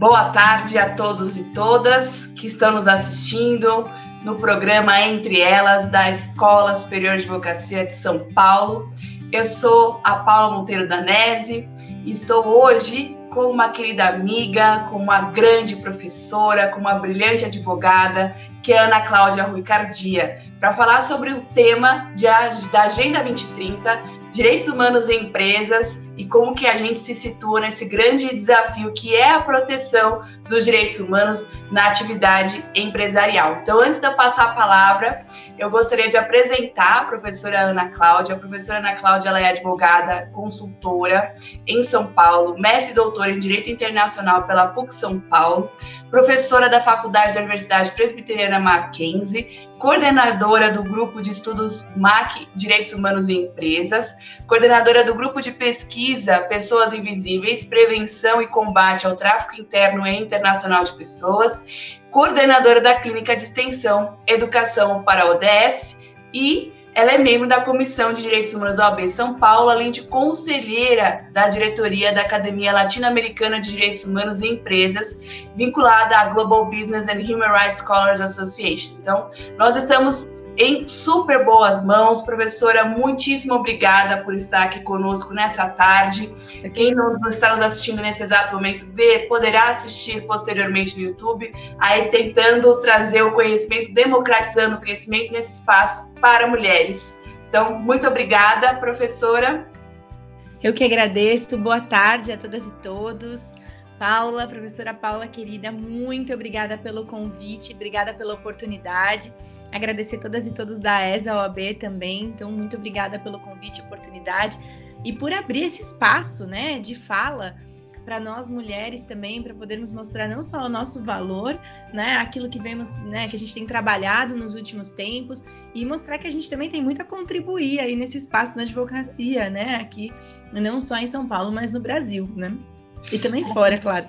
boa tarde a todos e todas que estão nos assistindo no programa Entre Elas da Escola Superior de Advocacia de São Paulo. Eu sou a Paula Monteiro Danese e estou hoje com uma querida amiga, com uma grande professora, com uma brilhante advogada, que é Ana Cláudia Rui Cardia, para falar sobre o tema de, da Agenda 2030, Direitos Humanos em Empresas e como que a gente se situa nesse grande desafio que é a proteção dos direitos humanos na atividade empresarial. Então, antes de eu passar a palavra, eu gostaria de apresentar a professora Ana Cláudia. A professora Ana Cláudia ela é advogada, consultora em São Paulo, mestre e doutora em Direito Internacional pela PUC São Paulo, professora da Faculdade da Universidade Presbiteriana Mackenzie, coordenadora do Grupo de Estudos MAC Direitos Humanos e Empresas, coordenadora do Grupo de Pesquisa Pessoas Invisíveis, Prevenção e Combate ao Tráfico Interno e Internacional de Pessoas, coordenadora da Clínica de Extensão Educação para a ODS e ela é membro da Comissão de Direitos Humanos da OAB São Paulo, além de conselheira da diretoria da Academia Latino-Americana de Direitos Humanos e Empresas, vinculada à Global Business and Human Rights Scholars Association. Então, nós estamos em super boas mãos. Professora, muitíssimo obrigada por estar aqui conosco nessa tarde. Quem não está nos assistindo nesse exato momento vê, poderá assistir posteriormente no YouTube, aí tentando trazer o conhecimento, democratizando o conhecimento nesse espaço para mulheres. Então, muito obrigada, professora. Eu que agradeço. Boa tarde a todas e todos. Paula, professora Paula querida, muito obrigada pelo convite, obrigada pela oportunidade. Agradecer todas e todos da ESA OAB também. Então, muito obrigada pelo convite oportunidade e por abrir esse espaço, né, de fala para nós mulheres também, para podermos mostrar não só o nosso valor, né, aquilo que vemos, né, que a gente tem trabalhado nos últimos tempos e mostrar que a gente também tem muito a contribuir aí nesse espaço da advocacia, né, aqui não só em São Paulo, mas no Brasil, né? E também fora, claro.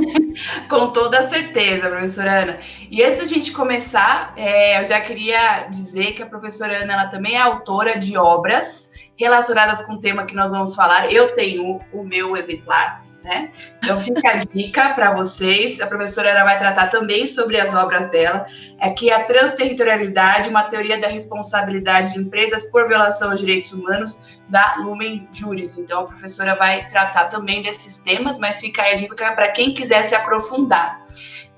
Com toda certeza, professora Ana. E antes da gente começar, é, eu já queria dizer que a professora Ana ela também é autora de obras relacionadas com o tema que nós vamos falar. Eu tenho o meu exemplar, né? Então fica a dica para vocês. A professora Ana vai tratar também sobre as obras dela. É que a transterritorialidade, uma teoria da responsabilidade de empresas por violação aos direitos humanos, da Lumen Juris. Então, a professora vai tratar também desses temas, mas fica aí a dica para quem quiser se aprofundar.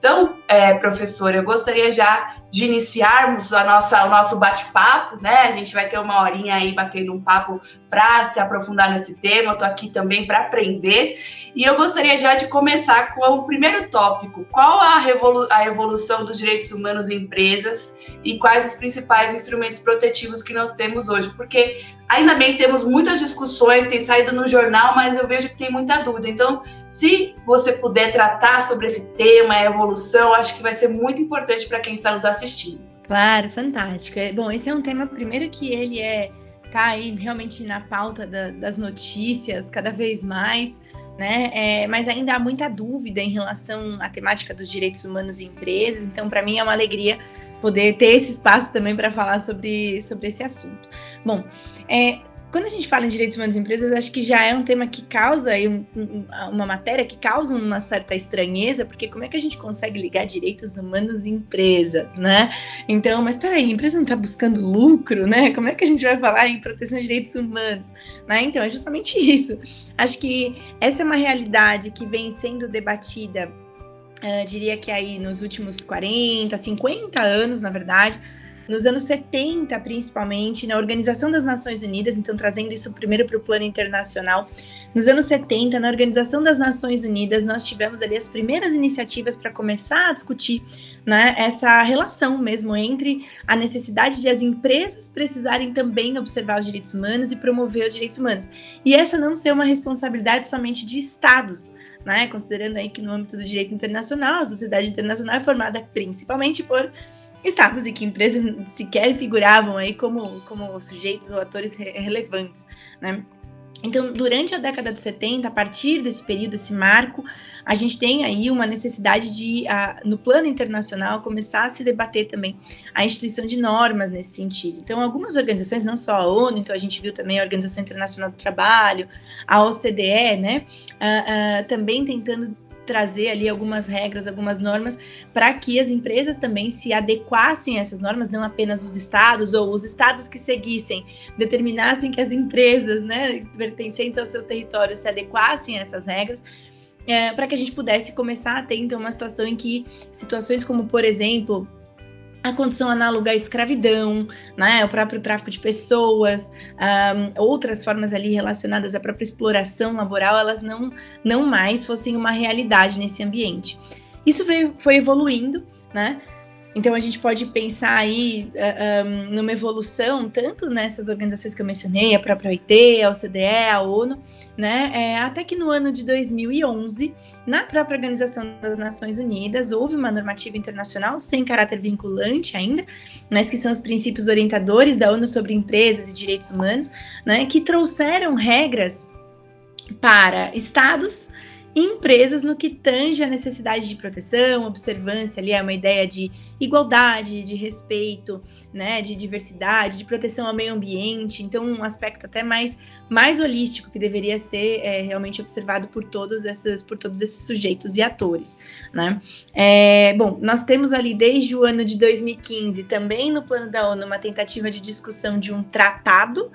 Então, é, professora, eu gostaria já de iniciarmos a nossa, o nosso bate-papo, né? A gente vai ter uma horinha aí batendo um papo para se aprofundar nesse tema. Eu estou aqui também para aprender. E eu gostaria já de começar com o primeiro tópico: qual a, revolu a evolução dos direitos humanos em empresas e quais os principais instrumentos protetivos que nós temos hoje? Porque ainda bem temos muitas discussões, tem saído no jornal, mas eu vejo que tem muita dúvida. Então, se você puder tratar sobre esse tema, a evolução, acho que vai ser muito importante para quem está nos assistindo. Claro, fantástico. É, bom, esse é um tema, primeiro, que ele é tá aí realmente na pauta da, das notícias cada vez mais, né? É, mas ainda há muita dúvida em relação à temática dos direitos humanos em empresas. Então, para mim é uma alegria poder ter esse espaço também para falar sobre, sobre esse assunto. Bom, é, quando a gente fala em direitos humanos em empresas, acho que já é um tema que causa um, um, uma matéria que causa uma certa estranheza, porque como é que a gente consegue ligar direitos humanos em empresas, né? Então, mas peraí, a empresa não está buscando lucro, né? Como é que a gente vai falar em proteção de direitos humanos? Né? Então, é justamente isso. Acho que essa é uma realidade que vem sendo debatida, uh, diria que aí nos últimos 40, 50 anos, na verdade, nos anos 70, principalmente, na Organização das Nações Unidas, então trazendo isso primeiro para o plano internacional, nos anos 70, na Organização das Nações Unidas, nós tivemos ali as primeiras iniciativas para começar a discutir né, essa relação mesmo entre a necessidade de as empresas precisarem também observar os direitos humanos e promover os direitos humanos. E essa não ser uma responsabilidade somente de estados, né, considerando aí que no âmbito do direito internacional, a sociedade internacional é formada principalmente por estados e que empresas sequer figuravam aí como, como sujeitos ou atores re relevantes, né? Então, durante a década de 70, a partir desse período, esse marco, a gente tem aí uma necessidade de, no plano internacional, começar a se debater também a instituição de normas nesse sentido. Então, algumas organizações, não só a ONU, então a gente viu também a Organização Internacional do Trabalho, a OCDE, né, uh, uh, também tentando trazer ali algumas regras, algumas normas, para que as empresas também se adequassem a essas normas, não apenas os estados, ou os estados que seguissem, determinassem que as empresas, né, pertencentes aos seus territórios se adequassem a essas regras. É, para que a gente pudesse começar a ter então uma situação em que situações como, por exemplo, a condição análoga à escravidão, né, o próprio tráfico de pessoas, um, outras formas ali relacionadas à própria exploração laboral, elas não, não mais fossem uma realidade nesse ambiente. Isso veio, foi evoluindo, né? Então a gente pode pensar aí uh, eh, um, numa evolução, tanto nessas organizações que eu mencionei, a própria OIT, a OCDE, a ONU, né? É, até que no ano de 2011, na própria Organização das Nações Unidas, houve uma normativa internacional sem caráter vinculante ainda, mas que são os princípios orientadores da ONU sobre empresas e direitos humanos, né? Que trouxeram regras para estados empresas no que tange a necessidade de proteção, observância ali é uma ideia de igualdade, de respeito, né, de diversidade, de proteção ao meio ambiente. Então, um aspecto até mais mais holístico que deveria ser é, realmente observado por todos esses por todos esses sujeitos e atores, né? É, bom, nós temos ali desde o ano de 2015 também no plano da ONU uma tentativa de discussão de um tratado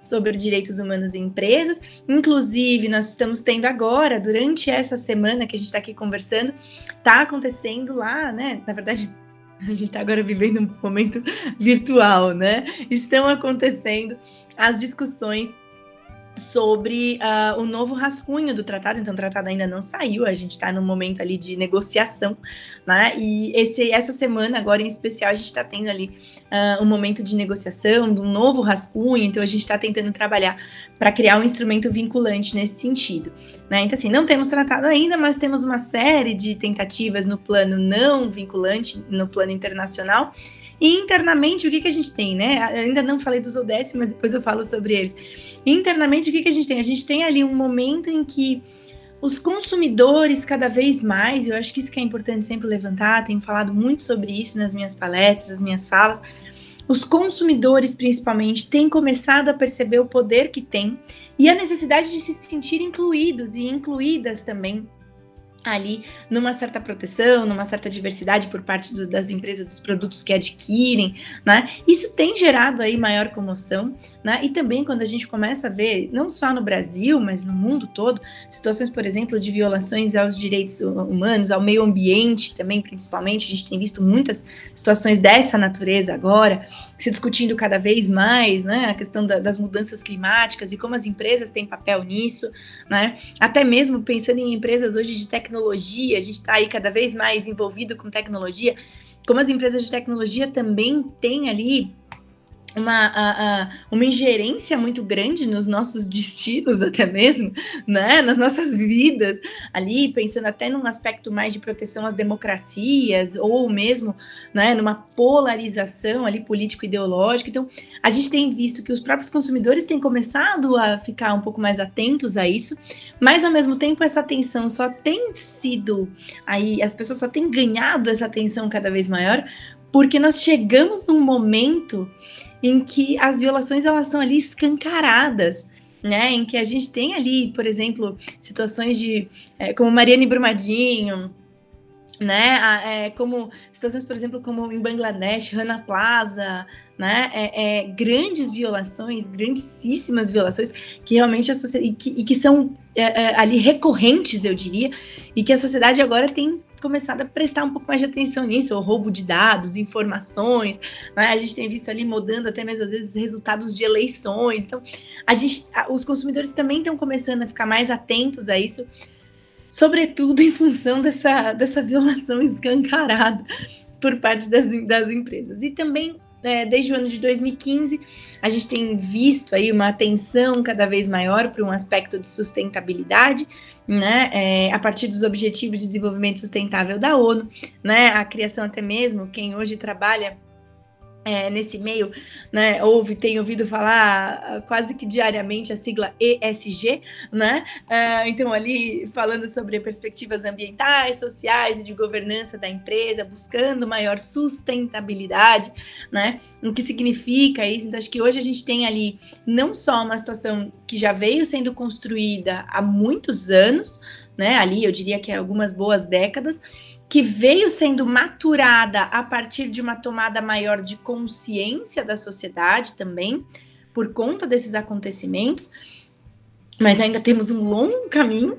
sobre direitos humanos em empresas. Inclusive, nós estamos tendo agora, durante essa semana que a gente está aqui conversando, está acontecendo lá, né? Na verdade, a gente está agora vivendo um momento virtual, né? Estão acontecendo as discussões sobre uh, o novo rascunho do tratado. Então, o tratado ainda não saiu, a gente está no momento ali de negociação, né? E esse, essa semana, agora em especial, a gente está tendo ali uh, um momento de negociação de um novo rascunho. Então, a gente está tentando trabalhar para criar um instrumento vinculante nesse sentido, né? Então, assim, não temos tratado ainda, mas temos uma série de tentativas no plano não vinculante, no plano internacional. E internamente, o que, que a gente tem, né? ainda não falei dos ODS, mas depois eu falo sobre eles. Internamente, o que, que a gente tem? A gente tem ali um momento em que os consumidores, cada vez mais, eu acho que isso que é importante sempre levantar, tenho falado muito sobre isso nas minhas palestras, nas minhas falas. Os consumidores, principalmente, têm começado a perceber o poder que têm e a necessidade de se sentir incluídos e incluídas também ali numa certa proteção, numa certa diversidade por parte do, das empresas dos produtos que adquirem, né? Isso tem gerado aí maior comoção, né? E também quando a gente começa a ver, não só no Brasil, mas no mundo todo, situações, por exemplo, de violações aos direitos humanos, ao meio ambiente também, principalmente, a gente tem visto muitas situações dessa natureza agora, se discutindo cada vez mais, né? A questão da, das mudanças climáticas e como as empresas têm papel nisso, né? Até mesmo pensando em empresas hoje de tecnologia a gente está aí cada vez mais envolvido com tecnologia, como as empresas de tecnologia também têm ali uma, uma ingerência muito grande nos nossos destinos, até mesmo, né? Nas nossas vidas, ali, pensando até num aspecto mais de proteção às democracias, ou mesmo né, numa polarização ali político-ideológica. Então, a gente tem visto que os próprios consumidores têm começado a ficar um pouco mais atentos a isso, mas ao mesmo tempo essa atenção só tem sido aí, as pessoas só têm ganhado essa atenção cada vez maior, porque nós chegamos num momento em que as violações elas são ali escancaradas. Né, em que a gente tem ali, por exemplo, situações de é, como Mariane Brumadinho, né, é, como situações, por exemplo, como em Bangladesh, Rana Plaza, né, é, é, grandes violações, grandíssimas violações que realmente a sociedade e que, e que são é, é, ali recorrentes, eu diria, e que a sociedade agora tem começado a prestar um pouco mais de atenção nisso, o roubo de dados, informações, né? A gente tem visto ali mudando até mesmo às vezes resultados de eleições. Então, a gente, os consumidores também estão começando a ficar mais atentos a isso, sobretudo em função dessa, dessa violação escancarada por parte das, das empresas. E também é, desde o ano de 2015, a gente tem visto aí uma atenção cada vez maior para um aspecto de sustentabilidade, né, é, a partir dos Objetivos de Desenvolvimento Sustentável da ONU, né, a criação até mesmo, quem hoje trabalha é, nesse meio, né, ouve, tem ouvido falar ah, quase que diariamente a sigla ESG, né? Uh, então, ali falando sobre perspectivas ambientais, sociais e de governança da empresa, buscando maior sustentabilidade, né? O que significa isso? Então, acho que hoje a gente tem ali não só uma situação que já veio sendo construída há muitos anos, né? Ali eu diria que é algumas boas décadas, que veio sendo maturada a partir de uma tomada maior de consciência da sociedade também, por conta desses acontecimentos mas ainda temos um longo caminho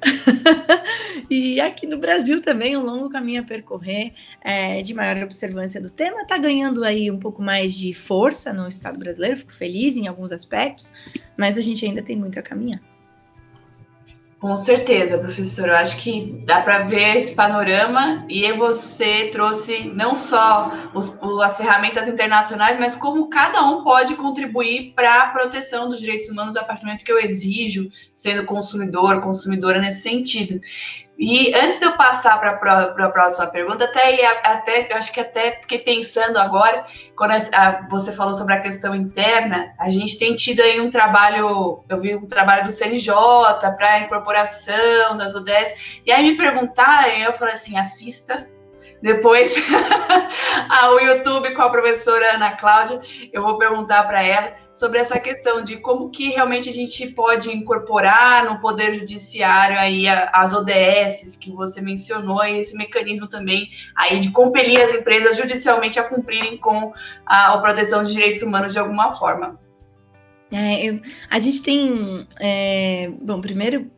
e aqui no Brasil também um longo caminho a percorrer é, de maior observância do tema. Está ganhando aí um pouco mais de força no Estado brasileiro, fico feliz em alguns aspectos, mas a gente ainda tem muito a caminhar. Com certeza, professor. Eu acho que dá para ver esse panorama e você trouxe não só os, as ferramentas internacionais, mas como cada um pode contribuir para a proteção dos direitos humanos a partir do momento que eu exijo, sendo consumidor, consumidora nesse sentido. E antes de eu passar para a próxima pergunta, até, até acho que até fiquei pensando agora, quando a, você falou sobre a questão interna, a gente tem tido aí um trabalho, eu vi um trabalho do CNJ para incorporação das ODS, e aí me perguntaram, eu falei assim, assista, depois ao YouTube com a professora Ana Cláudia, eu vou perguntar para ela sobre essa questão de como que realmente a gente pode incorporar no poder judiciário aí as ODS que você mencionou e esse mecanismo também aí de compelir as empresas judicialmente a cumprirem com a, a proteção de direitos humanos de alguma forma. É, eu, a gente tem, é, bom, primeiro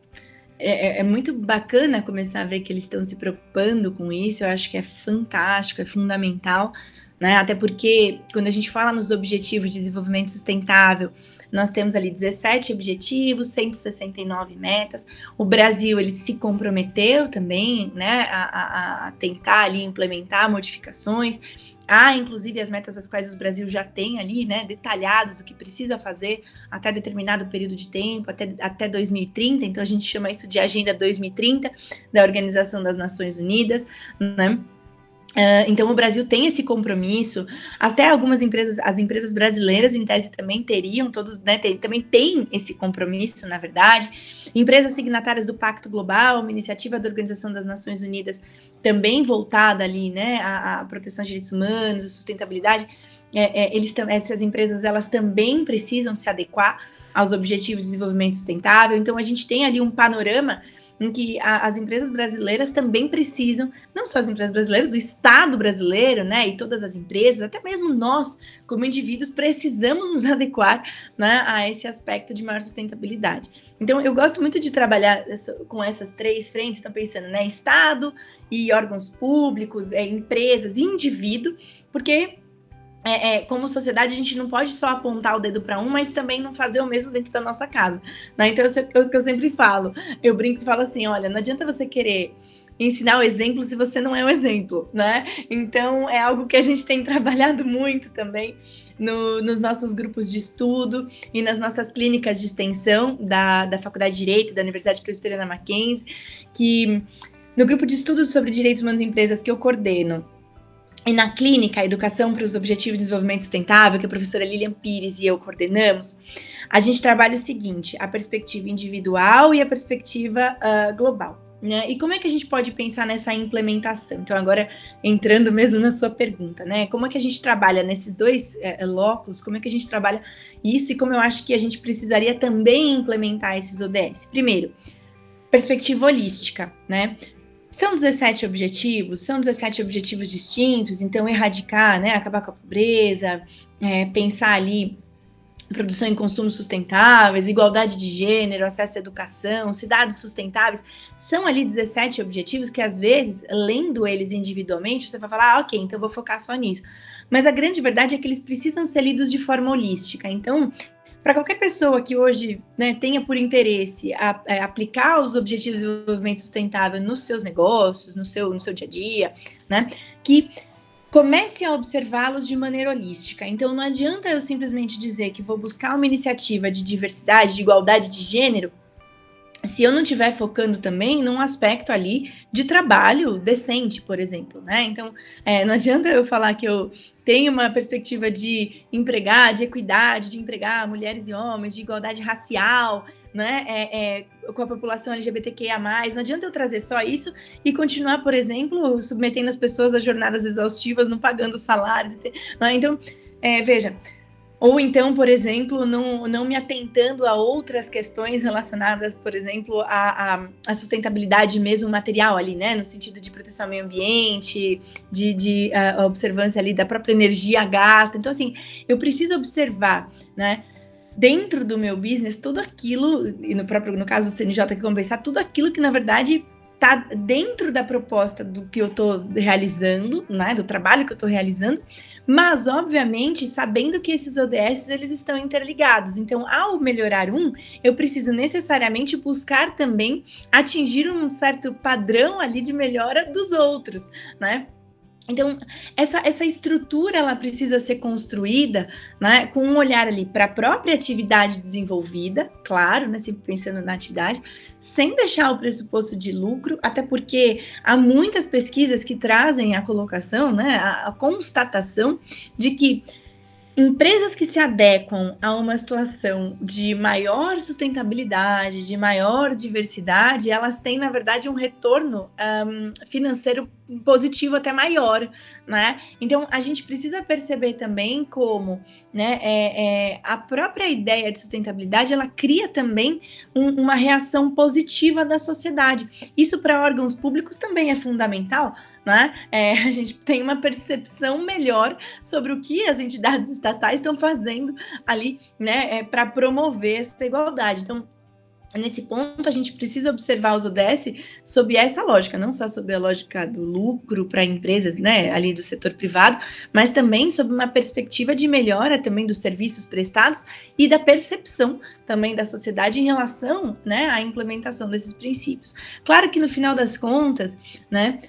é, é, é, muito bacana começar a ver que eles estão se preocupando com isso. Eu acho que é fantástico, é fundamental, né? Até porque quando a gente fala nos objetivos de desenvolvimento sustentável, nós temos ali 17 objetivos, 169 metas. O Brasil ele se comprometeu também, né, a, a, a tentar ali implementar modificações. Há, inclusive, as metas as quais o Brasil já tem ali, né, detalhados o que precisa fazer até determinado período de tempo, até, até 2030. Então, a gente chama isso de Agenda 2030 da Organização das Nações Unidas, né? Uh, então o Brasil tem esse compromisso, até algumas empresas, as empresas brasileiras em tese também teriam, todos, né, tem, também tem esse compromisso, na verdade. Empresas signatárias do Pacto Global, uma iniciativa da Organização das Nações Unidas, também voltada ali, né, à, à proteção de direitos humanos, à sustentabilidade. É, é, eles, essas empresas elas também precisam se adequar aos objetivos de desenvolvimento sustentável. Então a gente tem ali um panorama em que a, as empresas brasileiras também precisam, não só as empresas brasileiras, o Estado brasileiro, né, e todas as empresas, até mesmo nós, como indivíduos, precisamos nos adequar né, a esse aspecto de maior sustentabilidade. Então, eu gosto muito de trabalhar com essas três frentes, estão pensando, né, Estado e órgãos públicos, é, empresas, indivíduo, porque é, é, como sociedade, a gente não pode só apontar o dedo para um, mas também não fazer o mesmo dentro da nossa casa. Né? Então, é o que eu sempre falo. Eu brinco e falo assim: olha, não adianta você querer ensinar o exemplo se você não é o exemplo, né? Então, é algo que a gente tem trabalhado muito também no, nos nossos grupos de estudo e nas nossas clínicas de extensão da, da Faculdade de Direito, da Universidade Presbiteriana Mackenzie, que no grupo de estudos sobre direitos humanos em empresas que eu coordeno, e na clínica, Educação para os Objetivos de Desenvolvimento Sustentável, que a professora Lilian Pires e eu coordenamos, a gente trabalha o seguinte: a perspectiva individual e a perspectiva uh, global. Né? E como é que a gente pode pensar nessa implementação? Então, agora entrando mesmo na sua pergunta, né? Como é que a gente trabalha nesses dois é, locos? Como é que a gente trabalha isso e como eu acho que a gente precisaria também implementar esses ODS? Primeiro, perspectiva holística, né? São 17 objetivos, são 17 objetivos distintos, então erradicar, né, acabar com a pobreza, é, pensar ali produção e consumo sustentáveis, igualdade de gênero, acesso à educação, cidades sustentáveis, são ali 17 objetivos que às vezes, lendo eles individualmente, você vai falar, ah, ok, então vou focar só nisso. Mas a grande verdade é que eles precisam ser lidos de forma holística. Então, para qualquer pessoa que hoje né, tenha por interesse a, a, é, aplicar os objetivos de desenvolvimento sustentável nos seus negócios, no seu, no seu dia a dia, né, que comece a observá-los de maneira holística. Então, não adianta eu simplesmente dizer que vou buscar uma iniciativa de diversidade, de igualdade de gênero, se eu não estiver focando também num aspecto ali de trabalho decente, por exemplo, né? Então, é, não adianta eu falar que eu tenho uma perspectiva de empregar, de equidade, de empregar mulheres e homens, de igualdade racial, né? É, é, com a população LGBTQIA+, não adianta eu trazer só isso e continuar, por exemplo, submetendo as pessoas a jornadas exaustivas, não pagando salários. Né? Então, é, veja, Ou então, por exemplo, não, não me atentando a outras questões relacionadas, por exemplo, à, sustentabilidade mesmo material ali, né? No sentido de proteção ao meio ambiente, de, de observância ali da própria energia gasta. Então, assim, eu preciso observar, né? Dentro do meu business, tudo aquilo, e no próprio, no caso do CNJ que compensar, tudo aquilo que, na verdade, tá dentro da proposta do que eu estou realizando, né, do trabalho que eu estou realizando, mas obviamente sabendo que esses ODS eles estão interligados. Então, ao melhorar um, eu preciso necessariamente buscar também atingir um certo padrão ali de melhora dos outros, né? Então, essa, essa estrutura ela precisa ser construída né, com um olhar ali para a própria atividade desenvolvida, claro, né, sempre pensando na atividade, sem deixar o pressuposto de lucro, até porque há muitas pesquisas que trazem a colocação, né, a, a constatação de que Empresas que se adequam a uma situação de maior sustentabilidade, de maior diversidade, elas têm, na verdade, um retorno um, financeiro positivo até maior, né? Então a gente precisa perceber também como, né, é, é a própria ideia de sustentabilidade ela cria também um, uma reação positiva da sociedade. Isso para órgãos públicos também é fundamental, né? É, a gente tem uma percepção melhor sobre o que as entidades estatais estão fazendo ali, né, é, para promover essa igualdade. Então, nesse ponto, a gente precisa observar os ODS sob essa lógica, não só sob a lógica do lucro para empresas, né, ali do setor privado, mas também sob uma perspectiva de melhora também dos serviços prestados e da percepção também da sociedade em relação, né, à implementação desses princípios. Claro que no final das contas, né,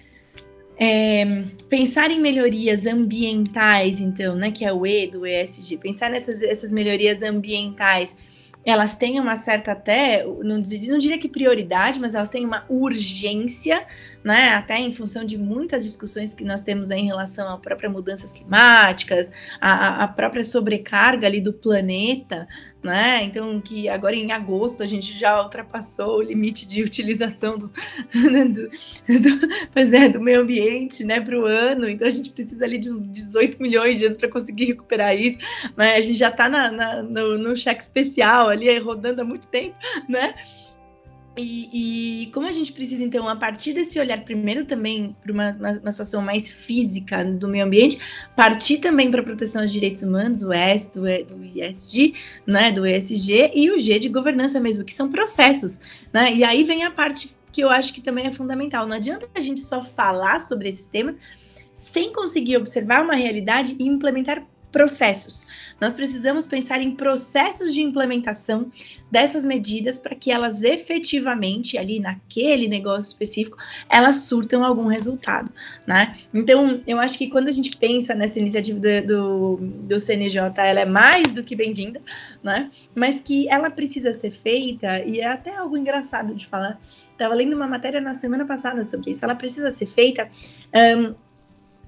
é, pensar em melhorias ambientais, então, né, que é o E do ESG, pensar nessas essas melhorias ambientais elas têm uma certa até, não não diria que prioridade, mas elas têm uma urgência, né? Até em função de muitas discussões que nós temos em relação à própria mudanças climáticas, a, a própria sobrecarga ali do planeta, né? Então, que agora em agosto a gente já ultrapassou o limite de utilização dos, né, do, do, pois é, do meio ambiente, né, para o ano. Então, a gente precisa ali de uns 18 milhões de anos para conseguir recuperar isso. Né? A gente já está no, no cheque especial ali, rodando há muito tempo, né? E, e, como a gente precisa, então, a partir desse olhar, primeiro também para uma, uma, uma, situação mais física do meio ambiente, partir também para a proteção dos direitos humanos, o S do, do ISG, né, do ESG, e o G de governança mesmo, que são processos. Né? E aí vem a parte que eu acho que também é fundamental. Não adianta a gente só falar sobre esses temas sem conseguir observar uma realidade e implementar processos. Nós precisamos pensar em processos de implementação dessas medidas para que elas efetivamente, ali naquele negócio específico, elas surtam algum resultado, né? Então, eu acho que quando a gente pensa nessa iniciativa do, do, do CNJ, ela é mais do que bem-vinda, né? Mas que ela precisa ser feita, e é até algo engraçado de falar. Estava lendo uma matéria na semana passada sobre isso. Ela precisa ser feita um,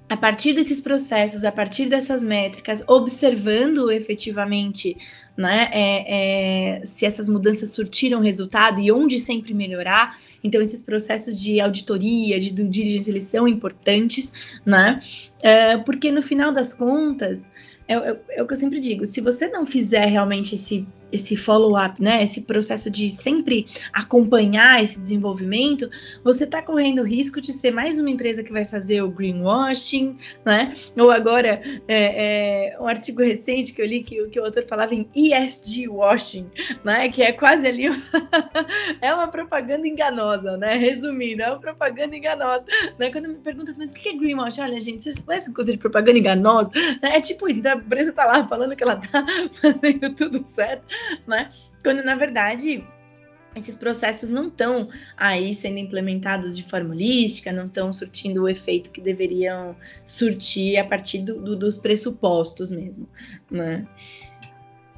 a partir desses processos, a partir dessas métricas, observando efetivamente né, é, é, se essas mudanças surtiram resultado e onde sempre melhorar. Então, esses processos de auditoria, de due diligence, eles são importantes, né? É, porque no final das contas, é, é, é o que eu sempre digo: se você não fizer realmente esse esse follow-up, né? Esse processo de sempre acompanhar esse desenvolvimento, você está correndo o risco de ser mais uma empresa que vai fazer o greenwashing, né? Ou agora, é, é, um artigo recente que eu li que, que o autor falava em ESG washing, né? Que é quase ali é uma propaganda enganosa, né? Resumindo, é uma propaganda enganosa. Né? Quando me perguntam assim, mas o que é greenwashing? Olha, gente, vocês conhecem coisa de propaganda enganosa? É tipo isso, a empresa tá lá falando que ela tá fazendo tudo certo, né? Quando na verdade esses processos não estão aí sendo implementados de forma holística, não estão surtindo o efeito que deveriam surtir a partir do, do, dos pressupostos mesmo, né?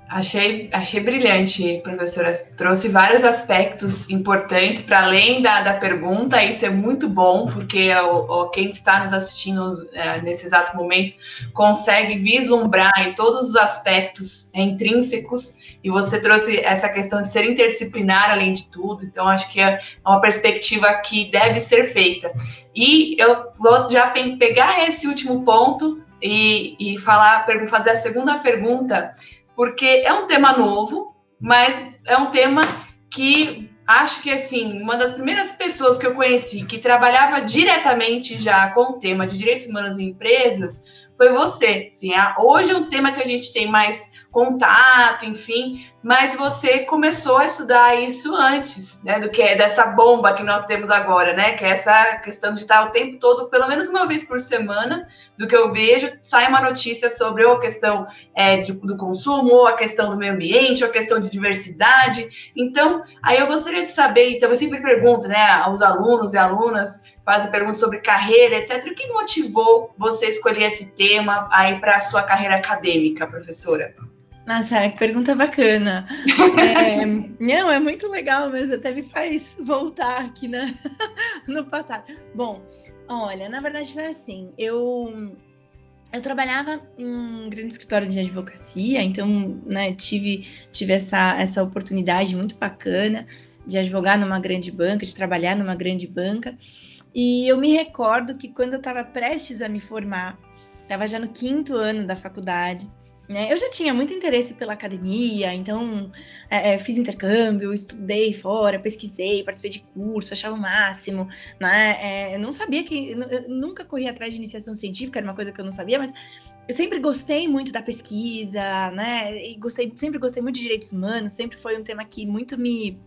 Achei, achei brilhante, professora. Trouxe vários aspectos importantes para além da, da pergunta. Isso é muito bom, porque o, o quem está nos assistindo é, nesse exato momento consegue vislumbrar em todos os aspectos intrínsecos e você trouxe essa questão de ser interdisciplinar além de tudo, então acho que é uma perspectiva que deve ser feita. E eu vou já pegar esse último ponto e, e falar, fazer a segunda pergunta, porque é um tema novo, mas é um tema que acho que assim, uma das primeiras pessoas que eu conheci que trabalhava diretamente já com o tema de direitos humanos em empresas foi você. Assim, hoje é um tema que a gente tem mais contato, enfim, mas você começou a estudar isso antes, né, do que é dessa bomba que nós temos agora, né, que é essa questão de estar o tempo todo, pelo menos uma vez por semana, do que eu vejo, sai uma notícia sobre ou a questão é, de, do consumo, ou a questão do meio ambiente, ou a questão de diversidade. Então, aí eu gostaria de saber, então eu sempre pergunto, né, aos alunos e alunas, fazem perguntas sobre carreira, etc. O que motivou você escolher esse tema aí para a sua carreira acadêmica, professora? Nossa, que pergunta bacana. É, não, é muito legal mesmo, até me faz voltar aqui na, no passado. Bom, olha, na verdade foi assim, eu eu trabalhava em um grande escritório de advocacia, então, né, tive, tive essa, essa oportunidade muito bacana de advogar numa grande banca, de trabalhar numa grande banca. E eu me recordo que quando eu estava prestes a me formar, estava já no quinto ano da faculdade, né? Eu já tinha muito interesse pela academia, então é, é, fiz intercâmbio, estudei fora, pesquisei, participei de curso, achava o máximo, né? É, não sabia que. nunca corri atrás de iniciação científica, era uma coisa que eu não sabia, mas eu sempre gostei muito da pesquisa, né? E gostei, sempre gostei muito de direitos humanos, sempre foi um tema que muito me,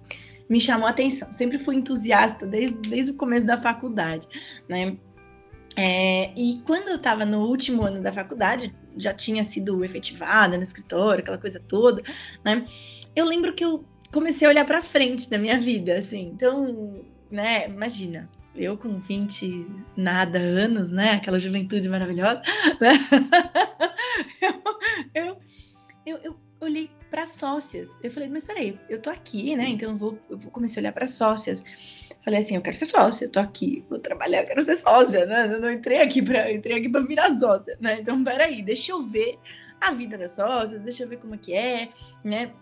me chamou a atenção. Sempre fui entusiasta desde, desde o começo da faculdade, né? É, e quando eu estava no último ano da faculdade, já tinha sido efetivada no escritório, aquela coisa toda, né? Eu lembro que eu comecei a olhar para frente da minha vida, assim. Então, né, imagina, eu com 20 nada anos, né? Aquela juventude maravilhosa, né? eu, eu, eu, olhei para sócias. Eu falei, mas peraí, eu tô aqui, né? Então eu vou, eu vou começar a olhar para sócias. Falei assim, eu quero ser sócia, eu tô aqui, vou trabalhar, eu quero ser sócia, né? Eu não entrei aqui para entrei aqui para virar sócia, né? Então, peraí, deixa eu ver a vida das sócias, deixa eu ver como é que é, né?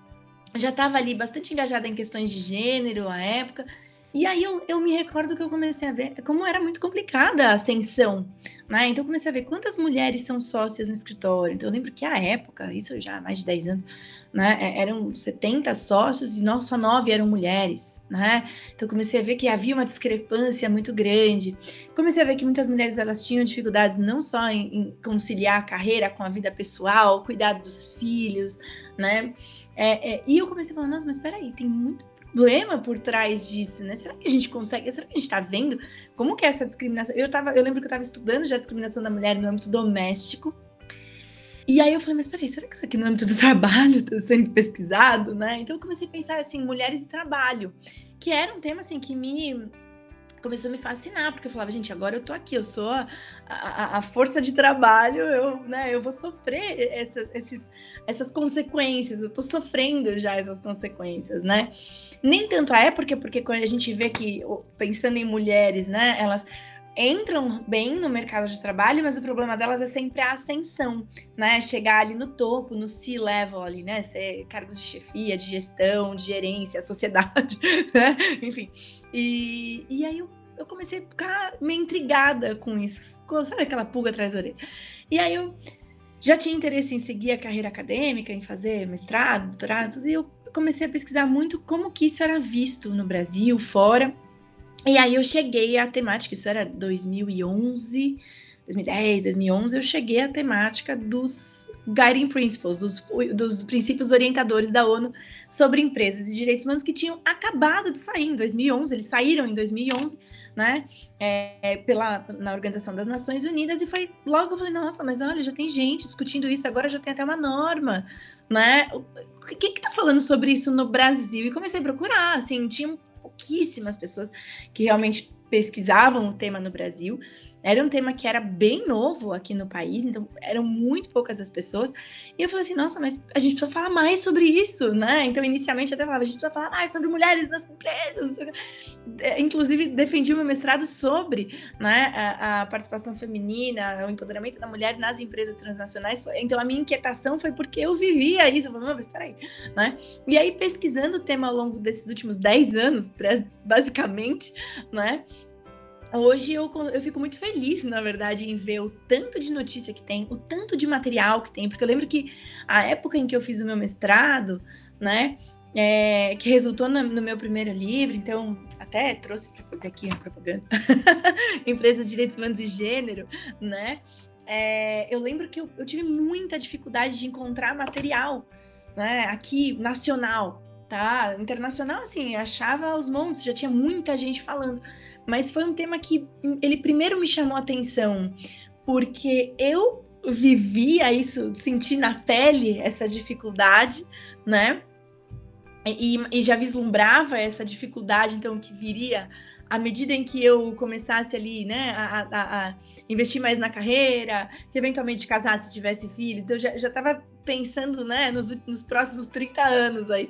Já estava ali bastante engajada em questões de gênero à época. E aí eu, eu me recordo que eu comecei a ver como era muito complicada a ascensão, né? Então eu comecei a ver quantas mulheres são sócias no escritório. Então eu lembro que à época, isso já há mais de 10 anos, né? É, eram 70 sócios e só nove eram mulheres, né? Então eu comecei a ver que havia uma discrepância muito grande. Comecei a ver que muitas mulheres elas tinham dificuldades não só em, em conciliar a carreira com a vida pessoal, cuidado dos filhos, né? É, é, e eu comecei a falar, nossa, mas espera aí, tem muito problema por trás disso, né? Será que a gente consegue? Será que a gente está vendo como que é essa discriminação? Eu, tava, eu lembro que eu estava estudando já a discriminação da mulher no âmbito doméstico. E aí eu falei, mas peraí, será que isso aqui no âmbito do trabalho está sendo pesquisado, né? Então eu comecei a pensar assim, mulheres e trabalho, que era um tema assim que me começou a me fascinar, porque eu falava, gente, agora eu tô aqui, eu sou a, a, a força de trabalho, eu, né, eu vou sofrer essa, esses, essas consequências, eu tô sofrendo já essas consequências, né? Nem tanto a época, porque quando a gente vê que, pensando em mulheres, né, elas entram bem no mercado de trabalho, mas o problema delas é sempre a ascensão, né? Chegar ali no topo, no C-level ali, né? Ser cargos de chefia, de gestão, de gerência, sociedade, né? Enfim. E, e aí eu, eu comecei a ficar meio intrigada com isso. Sabe aquela pulga atrás da orelha? E aí eu já tinha interesse em seguir a carreira acadêmica, em fazer mestrado, doutorado, tudo, e eu comecei a pesquisar muito como que isso era visto no Brasil, fora. E aí eu cheguei à temática, isso era 2011, 2010, 2011, eu cheguei à temática dos Guiding Principles, dos, dos princípios orientadores da ONU sobre empresas e direitos humanos que tinham acabado de sair em 2011, eles saíram em 2011, né, é, pela, na Organização das Nações Unidas, e foi logo eu falei, nossa, mas olha, já tem gente discutindo isso, agora já tem até uma norma, né, quem que tá falando sobre isso no Brasil? E comecei a procurar, assim, tinha pouquíssimas pessoas que realmente pesquisavam o tema no Brasil. Era um tema que era bem novo aqui no país, então eram muito poucas as pessoas. E eu falei assim, nossa, mas a gente precisa falar mais sobre isso, né? Então, inicialmente, eu até falava, a gente precisa falar mais sobre mulheres nas empresas. É, inclusive, defendi o meu mestrado sobre né, a, a participação feminina, o empoderamento da mulher nas empresas transnacionais. Então, a minha inquietação foi porque eu vivia isso. Eu falei, mas peraí, né? E aí, pesquisando o tema ao longo desses últimos 10 anos, basicamente, né? Hoje eu, eu fico muito feliz, na verdade, em ver o tanto de notícia que tem, o tanto de material que tem, porque eu lembro que a época em que eu fiz o meu mestrado, né, é, que resultou no, no, meu primeiro livro, então até trouxe para fazer aqui a propaganda, Empresa de Direitos Humanos e Gênero, né, é, eu lembro que eu, eu tive muita dificuldade de encontrar material, né, aqui, nacional, tá? Internacional, assim, achava os montes, já tinha muita gente falando. Mas foi um tema que ele primeiro me chamou a atenção, porque eu vivia isso, senti na pele essa dificuldade, né? E, e, já vislumbrava essa dificuldade, então, que viria à medida em que eu começasse ali, né, a, a, a investir mais na carreira, que eventualmente casasse, tivesse filhos, então, eu já estava pensando, né, nos, nos próximos 30 anos aí.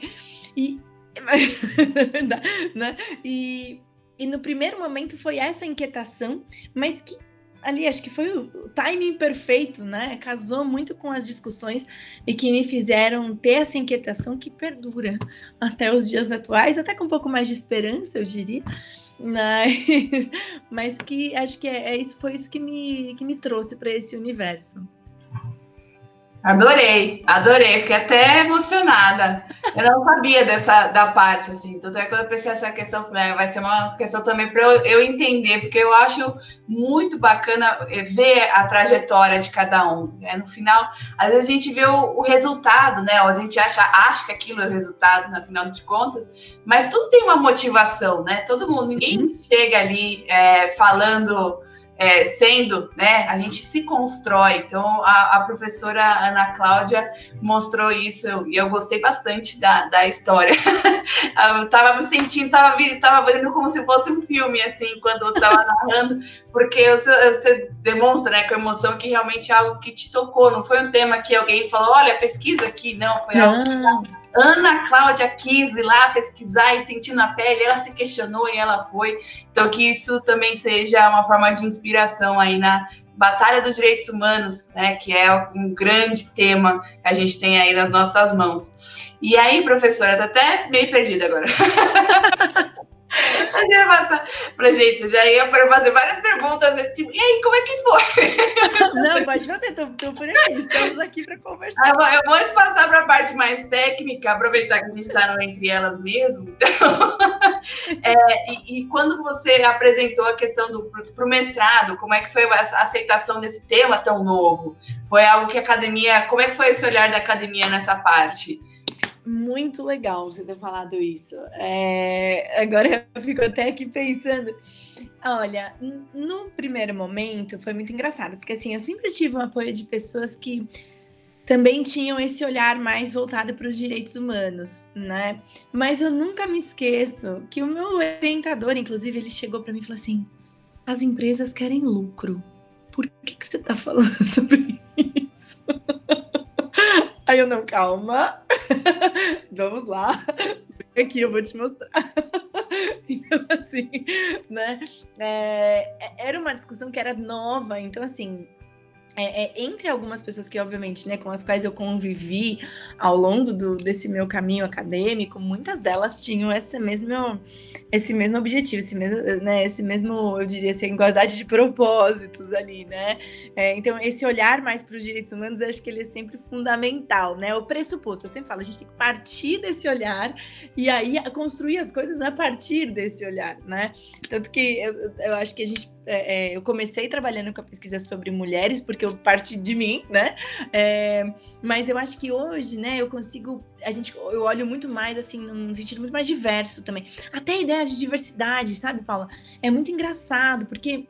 E, né? E, e no primeiro momento foi essa inquietação, mas que ali acho que foi o timing perfeito, né? Casou muito com as discussões e que me fizeram ter essa inquietação que perdura até os dias atuais, até com um pouco mais de esperança, eu diria. Mas, mas que acho que é, é isso, foi isso que me, que me trouxe para esse universo. Adorei, adorei, fiquei até emocionada. Eu não sabia dessa da parte, assim. Tanto é quando eu pensei essa questão, falei, ah, vai ser uma questão também para eu, eu, entender, porque eu acho muito bacana eh, ver a trajetória de cada um. Né? No final, às vezes a gente vê o, o resultado, né? Ou a gente acha, acha que aquilo é o resultado, no final de contas, mas tudo tem uma motivação, né? Todo mundo, ninguém uhum. chega ali é, falando é, sendo, né, a gente se constrói. Então, a, a, professora Ana Cláudia mostrou isso e eu gostei bastante da, da história. eu estava me sentindo, estava tava vendo como se fosse um filme, assim, enquanto você estava narrando, porque você, você, demonstra, né, com emoção que realmente é algo que te tocou. Não foi um tema que alguém falou, olha, pesquisa aqui, não, foi algo que Ana Cláudia quis ir lá pesquisar e sentir na pele, ela se questionou e ela foi. Então, que isso também seja uma forma de inspiração aí na Batalha dos Direitos Humanos, né, que é um grande tema que a gente tem aí nas nossas mãos. E aí, professora, tá até meio perdida agora. Ia passar. Falei, gente, já ia fazer várias perguntas. Tipo, e aí, como é que foi? Não, pode fazer, tô, tô por aqui, estamos aqui para conversar. Eu, eu vou antes passar para a parte mais técnica, aproveitar que a gente está entre elas mesmo. Então, é, e, e, quando você apresentou a questão do para o mestrado, como é que foi a aceitação desse tema tão novo? Foi algo que a academia, como é que foi esse olhar da academia nessa parte? Muito legal você ter falado isso. É, agora eu fico até aqui pensando. Olha, no primeiro momento foi muito engraçado, porque assim, eu sempre tive um apoio de pessoas que também tinham esse olhar mais voltado para os direitos humanos, né? Mas eu nunca me esqueço que o meu orientador, inclusive, ele chegou para mim e falou assim: as empresas querem lucro. Por que, que você está falando sobre isso? Aí eu não, calma. Vamos lá. Aqui eu vou te mostrar. então, assim, né? É, era uma discussão que era nova, então, assim, é, é, entre algumas pessoas que, obviamente, né, com as quais eu convivi ao longo do, desse meu caminho acadêmico, muitas delas tinham esse mesmo, esse mesmo objetivo, esse mesmo, né, esse mesmo, eu diria assim, igualdade de propósitos ali, né? É, então, esse olhar mais para os direitos humanos, eu acho que ele é sempre fundamental, né? O pressuposto, eu sempre falo, a gente tem que partir desse olhar e aí construir as coisas a partir desse olhar, né? Tanto que eu, eu acho que a gente é, é, eu comecei trabalhando com a pesquisa sobre mulheres, porque eu parti de mim, né? É, mas eu acho que hoje, né, eu consigo. A gente, eu olho muito mais assim, num sentido muito mais diverso também. Até a ideia de diversidade, sabe, Paula? É muito engraçado, porque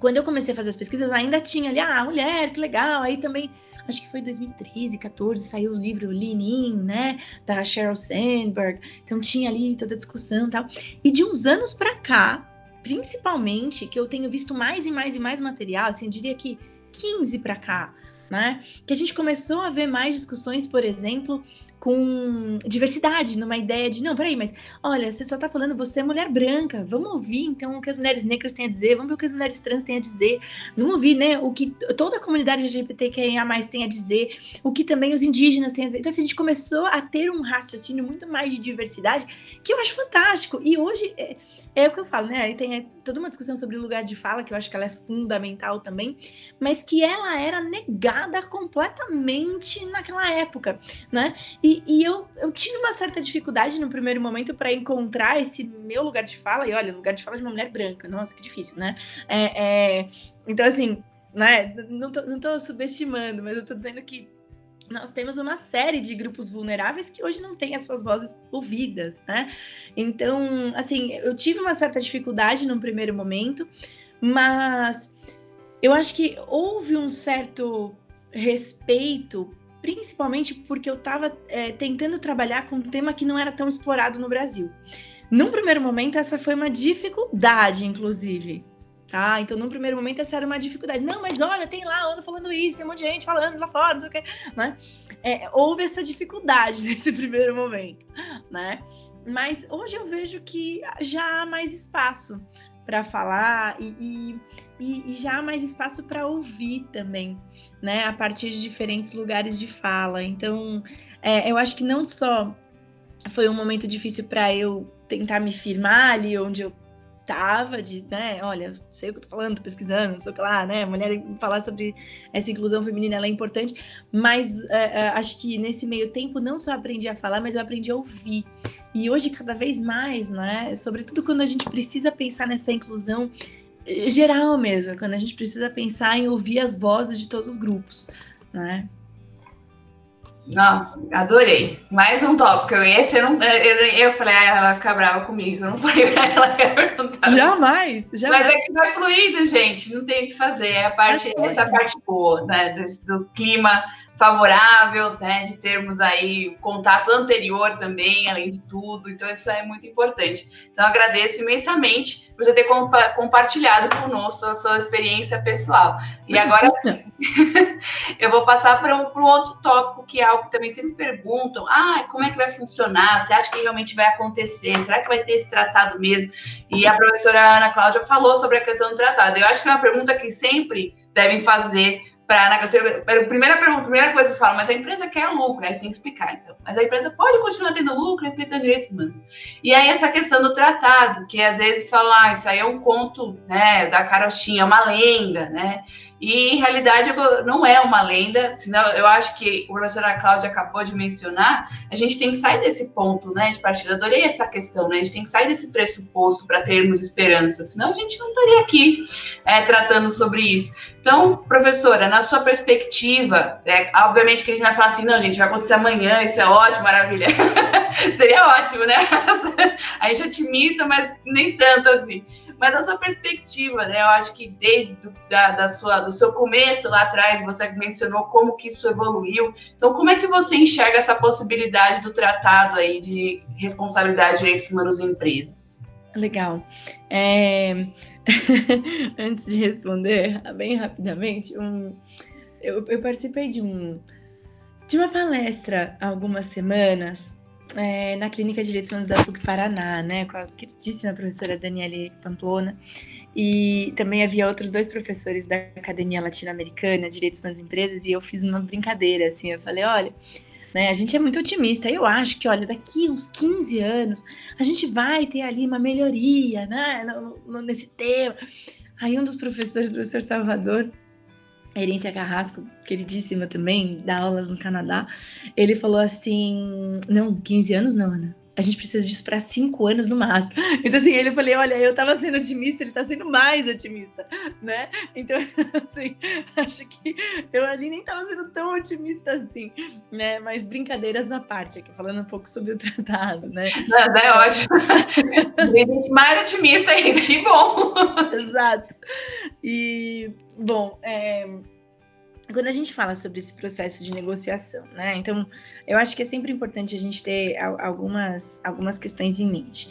quando eu comecei a fazer as pesquisas, ainda tinha ali, ah, mulher, que legal. Aí também, acho que foi 2013, 14, saiu o livro Lean In, né, da Sheryl Sandberg. Então tinha ali toda a discussão e tal. E de uns anos para cá, principalmente que eu tenho visto mais e mais e mais material, assim, eu diria que 15 para cá, né? Que a gente começou a ver mais discussões, por exemplo, com diversidade, numa ideia de, não, peraí, mas olha, você só está falando, você é mulher branca, vamos ouvir então o que as mulheres negras têm a dizer, vamos ver o que as mulheres trans têm a dizer, vamos ouvir, né, o que toda a comunidade LGBTQIA+, tem a dizer, o que também os indígenas têm a dizer. Então, assim, a gente começou a ter um raciocínio muito mais de diversidade, que eu acho fantástico. E hoje, é, é o que eu falo, né, aí tem é, toda uma discussão sobre o lugar de fala, que eu acho que ela é fundamental também, mas que ela era negada completamente naquela época, né, e, e eu, eu tive uma certa dificuldade no primeiro momento para encontrar esse meu lugar de fala. E olha, lugar de fala de uma mulher branca. Nossa, que difícil, né? É, é, então, assim, né? Não tô, não tô subestimando, mas eu tô dizendo que nós temos uma série de grupos vulneráveis que hoje não têm as suas vozes ouvidas, né? Então, assim, eu tive uma certa dificuldade no primeiro momento, mas eu acho que houve um certo respeito principalmente porque eu estava é, tentando trabalhar com um tema que não era tão explorado no Brasil. Num primeiro momento, essa foi uma dificuldade, inclusive. Tá? Então, num primeiro momento, essa era uma dificuldade. Não, mas olha, tem lá ano falando isso, tem um monte de gente falando lá fora, não sei o quê. Né? É, houve essa dificuldade nesse primeiro momento. Né? Mas hoje eu vejo que já há mais espaço para falar e, e, e, já mais espaço para ouvir também, né? A partir de diferentes lugares de fala. Então, é, eu acho que não só foi um momento difícil para eu tentar me firmar ali onde eu tava de, né, olha, sei o que eu tô falando, tô pesquisando, não sei lá, né, mulher falar sobre essa inclusão feminina, ela é importante, mas é, é, acho que nesse meio tempo não só aprendi a falar, mas eu aprendi a ouvir, e hoje cada vez mais, né, sobretudo quando a gente precisa pensar nessa inclusão eh, geral mesmo, quando a gente precisa pensar em ouvir as vozes de todos os grupos, né, não, adorei. Mais um tópico. Esse eu não. Eu, eu falei, ah, ela vai ficar brava comigo. Eu não falei pra ela que perguntar. Jamais, jamais. Mas é que vai fluindo, gente. Não tem o que fazer. É a parte, essa parte boa, né? Desse, do clima favorável, né, de termos aí contato anterior também, além de tudo. Então, isso é muito importante. Então, agradeço imensamente por você ter compa compartilhado conosco a sua experiência pessoal. E muito agora, eu vou passar para um, outro tópico, que é algo que também sempre perguntam: ah, como é que vai funcionar? Você acha que realmente vai acontecer? Será que vai ter esse tratado mesmo? E a professora Ana Cláudia falou sobre a questão do tratado. Eu acho que é uma pergunta que sempre devem fazer para na primeira pergunta, primeira coisa que fala, mas a empresa quer lucro, aí você tem que explicar, então. Mas a empresa pode continuar tendo lucro, respeitando direitos humanos. E aí essa questão do tratado, que às vezes fala, ah, isso aí é um conto, né, da carochinha, é uma lenda, né? E, em realidade, não é uma lenda, senão eu acho que a professora Cláudia acabou de mencionar, a gente tem que sair desse ponto né, de partida. Adorei essa questão, né? A gente tem que sair desse pressuposto para termos esperança, senão a gente não estaria aqui é, tratando sobre isso. Então, professora, na sua perspectiva, é, obviamente que a gente vai falar assim, não, gente, vai acontecer amanhã, isso é ótimo, maravilha. Seria ótimo, né? a gente otimista, mas nem tanto assim mas a sua perspectiva, né? Eu acho que desde do, da, da, sua, do seu começo lá atrás, você mencionou como que isso evoluiu. Então, como é que você enxerga essa possibilidade do tratado aí de responsabilidade de direitos humanos em empresas? Legal. É... Antes de responder, bem rapidamente, um... eu, eu participei de um de uma palestra há algumas semanas é, na Clínica de Direitos Humanos da PUC Paraná, né, com a queridíssima professora Daniele Pamplona, e também havia outros dois professores da Academia Latino-Americana Direitos Humanos e Empresas, e eu fiz uma brincadeira, assim, eu falei, olha, né, a gente é muito otimista, eu acho que, olha, daqui uns 15 anos, a gente vai ter ali uma melhoria, né, no, no, nesse tema. Aí um dos professores, o professor Salvador, Herência Carrasco, queridíssima também, dá aulas no Canadá, ele falou assim: não, 15 anos não, Ana. A gente precisa disso para cinco anos no máximo. Então, assim, ele falei: olha, eu tava sendo otimista, ele tá sendo mais otimista, né? Então, assim, acho que eu ali nem tava sendo tão otimista assim, né? Mas brincadeiras à parte, aqui falando um pouco sobre o tratado, né? Não, é ótimo. mais otimista ainda, que bom. Exato. E, bom, é quando a gente fala sobre esse processo de negociação, né? Então, eu acho que é sempre importante a gente ter algumas, algumas questões em mente.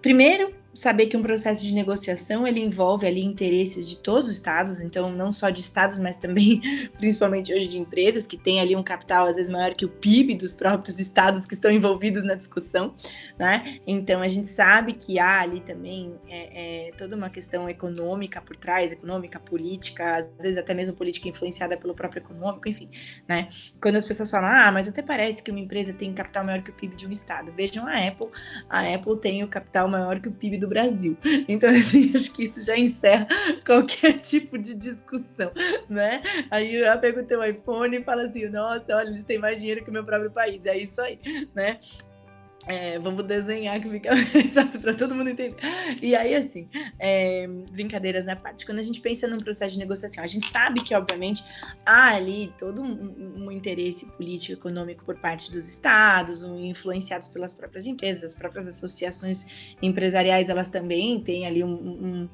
Primeiro, saber que um processo de negociação ele envolve ali interesses de todos os estados, então não só de estados, mas também, principalmente hoje, de empresas que têm ali um capital às vezes maior que o PIB dos próprios estados que estão envolvidos na discussão, né? Então a gente sabe que há ali também é, é, toda uma questão econômica por trás, econômica, política, às vezes até mesmo política influenciada pelo próprio econômico, enfim, né? Quando as pessoas falam, ah, mas até parece que uma empresa tem capital maior que o PIB de um estado. Vejam a Apple, a Apple tem o capital maior que o PIB do do Brasil. Então, assim, acho que isso já encerra qualquer tipo de discussão, né? Aí eu pego o teu iPhone e falo assim, nossa, olha, eles têm mais dinheiro que o meu próprio país. É isso aí, né? É, vamos desenhar que fica mais fácil para todo mundo entender. E aí, assim, é, brincadeiras na parte, quando a gente pensa num processo de negociação, a gente sabe que, obviamente, há ali todo um, um interesse político econômico por parte dos estados, um, influenciados pelas próprias empresas, as próprias associações empresariais, elas também têm ali um, um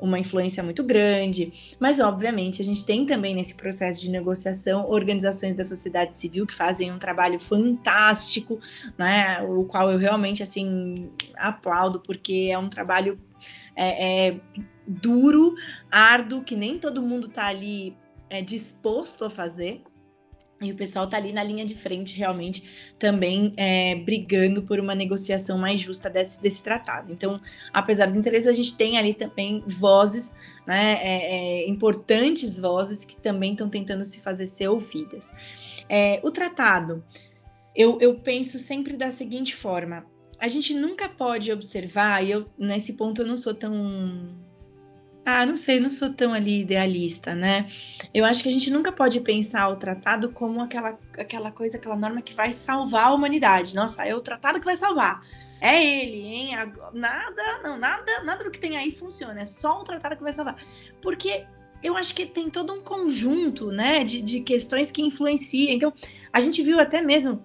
uma influência muito grande. Mas, obviamente, a gente tem também nesse processo de negociação organizações da sociedade civil que fazem um trabalho fantástico, né? O qual eu realmente assim aplaudo, porque é um trabalho é, é duro, árduo, que nem todo mundo está ali é, disposto a fazer. E o pessoal tá ali na linha de frente, realmente, também é, brigando por uma negociação mais justa desse, desse tratado. Então, apesar dos interesses, a gente tem ali também vozes, né, é, é, importantes vozes que também estão tentando se fazer ser ouvidas. É, o tratado, eu, eu penso sempre da seguinte forma: a gente nunca pode observar, e eu nesse ponto eu não sou tão ah, não sei, não sou tão ali idealista, né? Eu acho que a gente nunca pode pensar o tratado como aquela, aquela coisa, aquela norma que vai salvar a humanidade. Nossa, é o tratado que vai salvar. É ele, hein? Nada, não, nada, nada do que tem aí funciona. É só o tratado que vai salvar. Porque eu acho que tem todo um conjunto, né, de, de questões que influenciam. Então, a gente viu até mesmo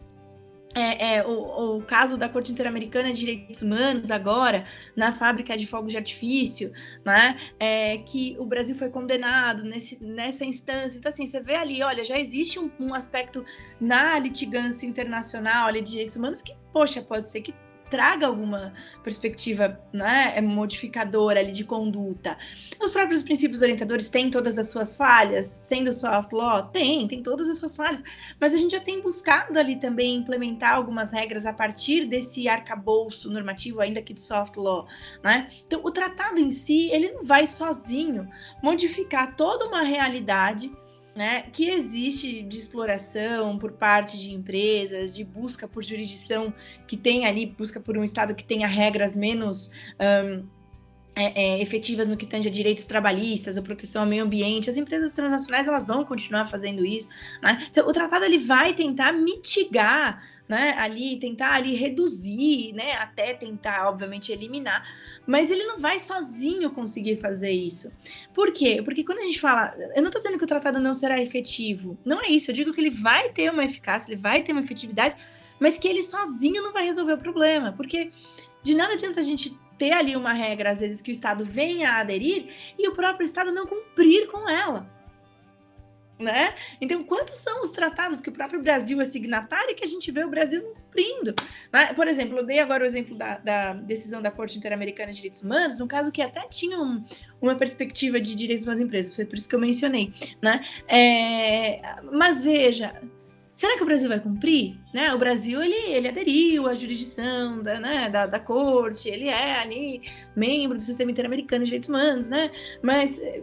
é, é, o, o, caso da Corte Interamericana de Direitos Humanos agora, na fábrica de fogos de artifício, né? É, que o Brasil foi condenado nesse, nessa instância. Então, assim, você vê ali, olha, já existe um, um aspecto na litigância internacional ali, de direitos humanos que, poxa, pode ser que traga alguma perspectiva né, modificadora ali de conduta. Os próprios princípios orientadores têm todas as suas falhas, sendo soft law, tem, tem todas as suas falhas, mas a gente já tem buscado ali também implementar algumas regras a partir desse arcabouço normativo, ainda que de soft law, né? Então, o tratado em si, ele não vai sozinho modificar toda uma realidade né, que existe de exploração por parte de empresas, de busca por jurisdição que tem ali, busca por um Estado que tenha regras menos um, é, é, efetivas no que tange a direitos trabalhistas, a proteção ao meio ambiente. As empresas transnacionais elas vão continuar fazendo isso. Né? Então, o tratado ele vai tentar mitigar né, ali, tentar ali reduzir, né, até tentar, obviamente, eliminar, mas ele não vai sozinho conseguir fazer isso. Por quê? Porque quando a gente fala, eu não estou dizendo que o tratado não será efetivo, não é isso, eu digo que ele vai ter uma eficácia, ele vai ter uma efetividade, mas que ele sozinho não vai resolver o problema, porque de nada adianta a gente ter ali uma regra, às vezes, que o Estado venha a aderir e o próprio Estado não cumprir com ela né? Então, quantos são os tratados que o próprio Brasil é signatário e que a gente vê o Brasil cumprindo? Né? Por exemplo, eu dei agora o exemplo da, da decisão da Corte Interamericana de Direitos Humanos, no caso que até tinha um, uma perspectiva de direitos das empresas, foi por isso que eu mencionei, né? É, mas veja, Será que o Brasil vai cumprir? Né? O Brasil ele, ele aderiu à jurisdição da, né, da, da corte, ele é ali membro do sistema interamericano de direitos humanos, né? Mas eh,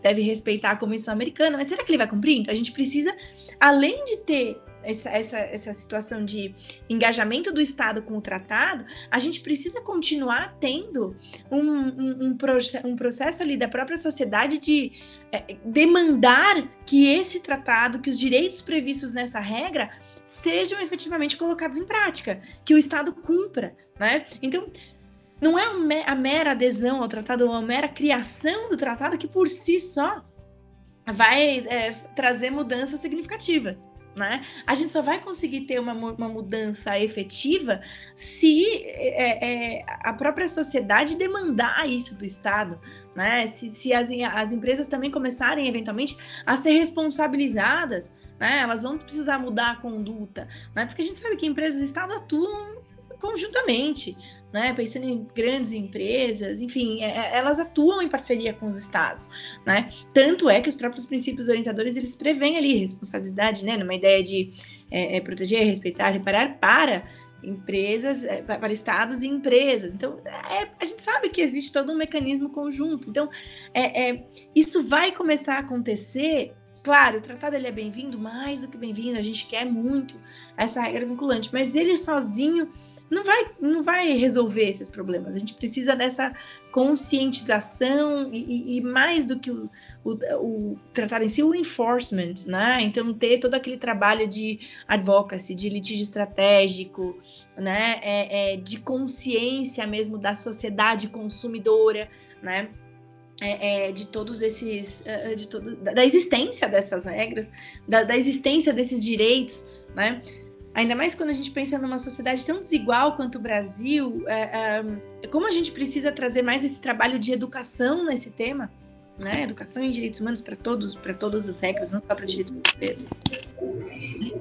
deve respeitar a Convenção Americana. Mas será que ele vai cumprir? Então a gente precisa, além de ter essa, essa, essa situação de engajamento do Estado com o tratado, a gente precisa continuar tendo um, um, um, um processo ali da própria sociedade de é, demandar que esse tratado, que os direitos previstos nessa regra sejam efetivamente colocados em prática, que o Estado cumpra, né? Então, não é a mera adesão ao tratado, ou a mera criação do tratado que por si só vai é, trazer mudanças significativas né? A gente só vai conseguir ter uma, uma mudança efetiva se é, é, a própria sociedade demandar isso do Estado, né? Se, se as, as empresas também começarem eventualmente a ser responsabilizadas, né? Elas vão precisar mudar a conduta, né? Porque a gente sabe que empresas e Estado atuam conjuntamente, né? Pensando em grandes empresas, enfim, é, é, elas atuam em parceria com os estados, né? Tanto é que os próprios princípios orientadores eles prevêem ali responsabilidade, né? Numa ideia de é, é, proteger, respeitar, reparar para empresas, é, para estados e empresas. Então, é, a gente sabe que existe todo um mecanismo conjunto. Então, é, é isso vai começar a acontecer. Claro, o tratado ele é bem-vindo, mais do que bem-vindo, a gente quer muito essa regra vinculante, mas ele sozinho não vai, não vai resolver esses problemas. A gente precisa dessa conscientização e, e mais do que o, o, o, tratar em si, o enforcement, né? Então, ter todo aquele trabalho de advocacy, de litígio estratégico, né? É, é, de consciência mesmo da sociedade consumidora, né? É, é, de todos esses, é, é, de todo, da existência dessas regras, da, da existência desses direitos, né? Ainda mais quando a gente pensa numa sociedade tão desigual quanto o Brasil, é, é, como a gente precisa trazer mais esse trabalho de educação nesse tema, né? Educação em direitos humanos para todos, para todas as regras, não só para direitos brasileiros.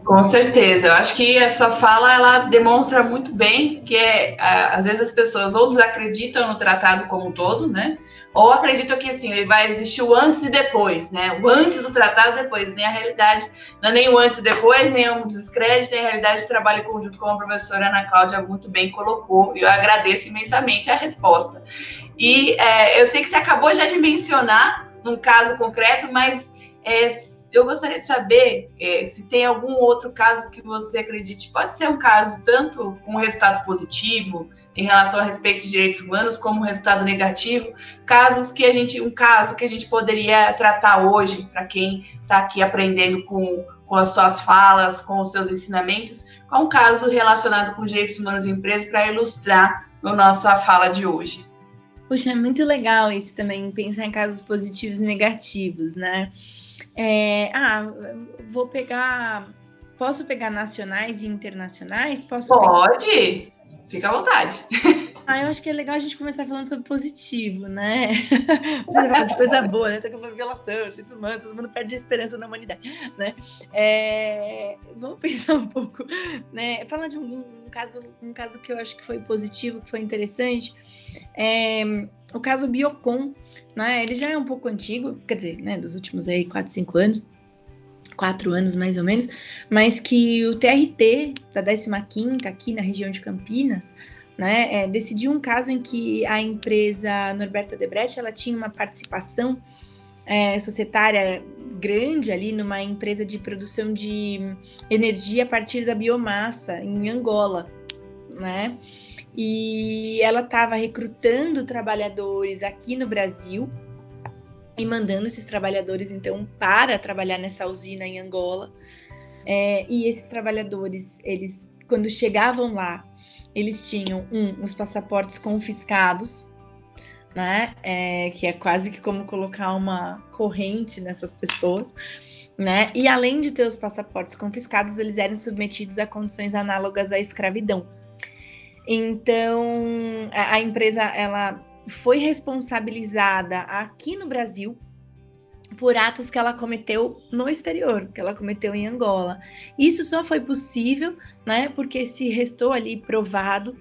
Com certeza, eu acho que a sua fala ela demonstra muito bem que é, às vezes as pessoas ou desacreditam no tratado como um todo, né? Ou acreditam que assim, vai existir o antes e depois, né? O antes do tratado depois, nem a realidade, não é nem o antes e depois, nem o descrédito, nem a realidade de trabalho conjunto, como a professora Ana Cláudia muito bem colocou, eu agradeço imensamente a resposta. E é, eu sei que você acabou já de mencionar num caso concreto, mas é, eu gostaria de saber é, se tem algum outro caso que você acredite. Pode ser um caso tanto com resultado positivo, em relação a respeito de direitos humanos como resultado negativo, casos que a gente, um caso que a gente poderia tratar hoje para quem está aqui aprendendo com, com as suas falas, com os seus ensinamentos, com um caso relacionado com direitos humanos em empresas para ilustrar a nossa fala de hoje. Puxa, é muito legal isso também, pensar em casos positivos e negativos, né? É, ah, vou pegar. Posso pegar nacionais e internacionais? Posso Pode! Pegar... Fica à vontade. Ah, eu acho que é legal a gente começar falando sobre positivo, né? De coisa boa, né? Tá falando violação, direitos humanos, todo mundo perde a esperança na humanidade, né? É... Vamos pensar um pouco, né? Falar de um, um, caso, um caso que eu acho que foi positivo, que foi interessante. É... O caso Biocon, né? Ele já é um pouco antigo, quer dizer, né? Dos últimos aí 4, 5 anos quatro anos mais ou menos, mas que o TRT da 15ª aqui na região de Campinas, né, é, decidiu um caso em que a empresa Norberto Debrecht, ela tinha uma participação é, societária grande ali numa empresa de produção de energia a partir da biomassa em Angola, né? E ela estava recrutando trabalhadores aqui no Brasil e mandando esses trabalhadores então para trabalhar nessa usina em Angola. É, e esses trabalhadores, eles quando chegavam lá, eles tinham um, os passaportes confiscados, né? É, que é quase que como colocar uma corrente nessas pessoas. Né? E além de ter os passaportes confiscados, eles eram submetidos a condições análogas à escravidão. Então, a, a empresa ela foi responsabilizada aqui no Brasil por atos que ela cometeu no exterior, que ela cometeu em Angola. Isso só foi possível, né, porque se restou ali provado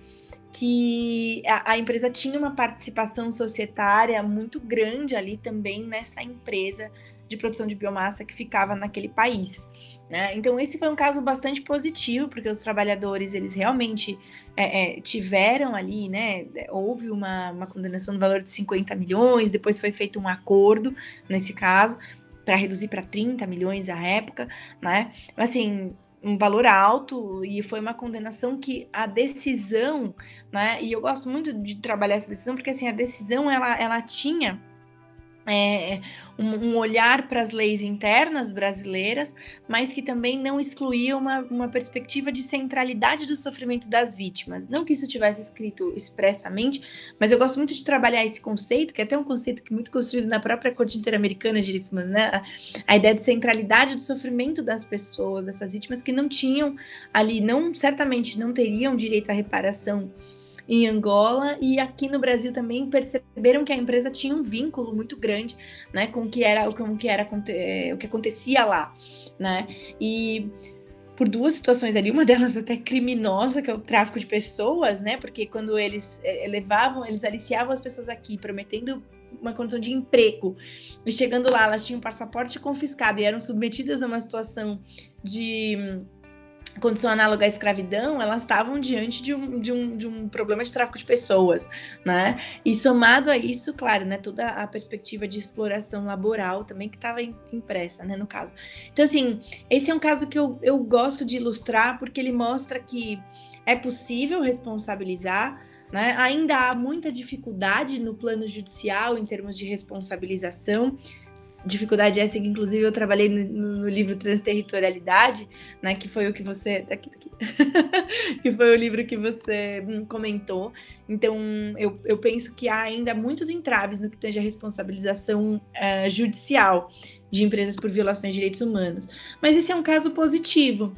que a, a, empresa tinha uma participação societária muito grande ali também nessa empresa de produção de biomassa que ficava naquele país. Né? Então esse foi um caso bastante positivo, porque os trabalhadores eles realmente é, é, tiveram ali, né? Houve uma, uma condenação no valor de 50 milhões, depois foi feito um acordo nesse caso para reduzir para 30 milhões à época, né? Assim, um valor alto e foi uma condenação que a decisão, né? E eu gosto muito de trabalhar essa decisão porque assim a decisão ela, ela tinha é, um, um, olhar para as leis internas brasileiras, mas que também não excluía uma, uma perspectiva de centralidade do sofrimento das vítimas. Não que isso tivesse escrito expressamente, mas eu gosto muito de trabalhar esse conceito, que é até um conceito que é muito construído na própria Corte Interamericana de Direitos Humanos, né? A, a ideia de centralidade do sofrimento das pessoas, dessas vítimas que não tinham ali, não certamente não teriam direito à reparação em Angola e aqui no Brasil também perceberam que a empresa tinha um vínculo muito grande, né, com o que era com o que era é, o que acontecia lá, né? E por duas situações ali, uma delas até criminosa, que é o tráfico de pessoas, né? Porque quando eles é, levavam, eles aliciavam as pessoas aqui, prometendo uma condição de emprego. E chegando lá, elas tinham passaporte confiscado e eram submetidas a uma situação de condição análoga à escravidão, elas estavam diante de um, de, um, de um problema de tráfico de pessoas, né? E somado a isso, claro, né, toda a perspectiva de exploração laboral também que estava impressa, né, no caso. Então, assim, esse é um caso que eu, eu gosto de ilustrar porque ele mostra que é possível responsabilizar, né? Ainda há muita dificuldade no plano judicial em termos de responsabilização, dificuldade essa que inclusive eu trabalhei no, no, livro Transterritorialidade, né, que foi o que você tá aqui, tá aqui. que foi o livro que você hum, comentou. Então, eu, eu penso que há ainda muitos entraves no que tange a responsabilização uh, judicial de empresas por violações de direitos humanos. Mas esse é um caso positivo.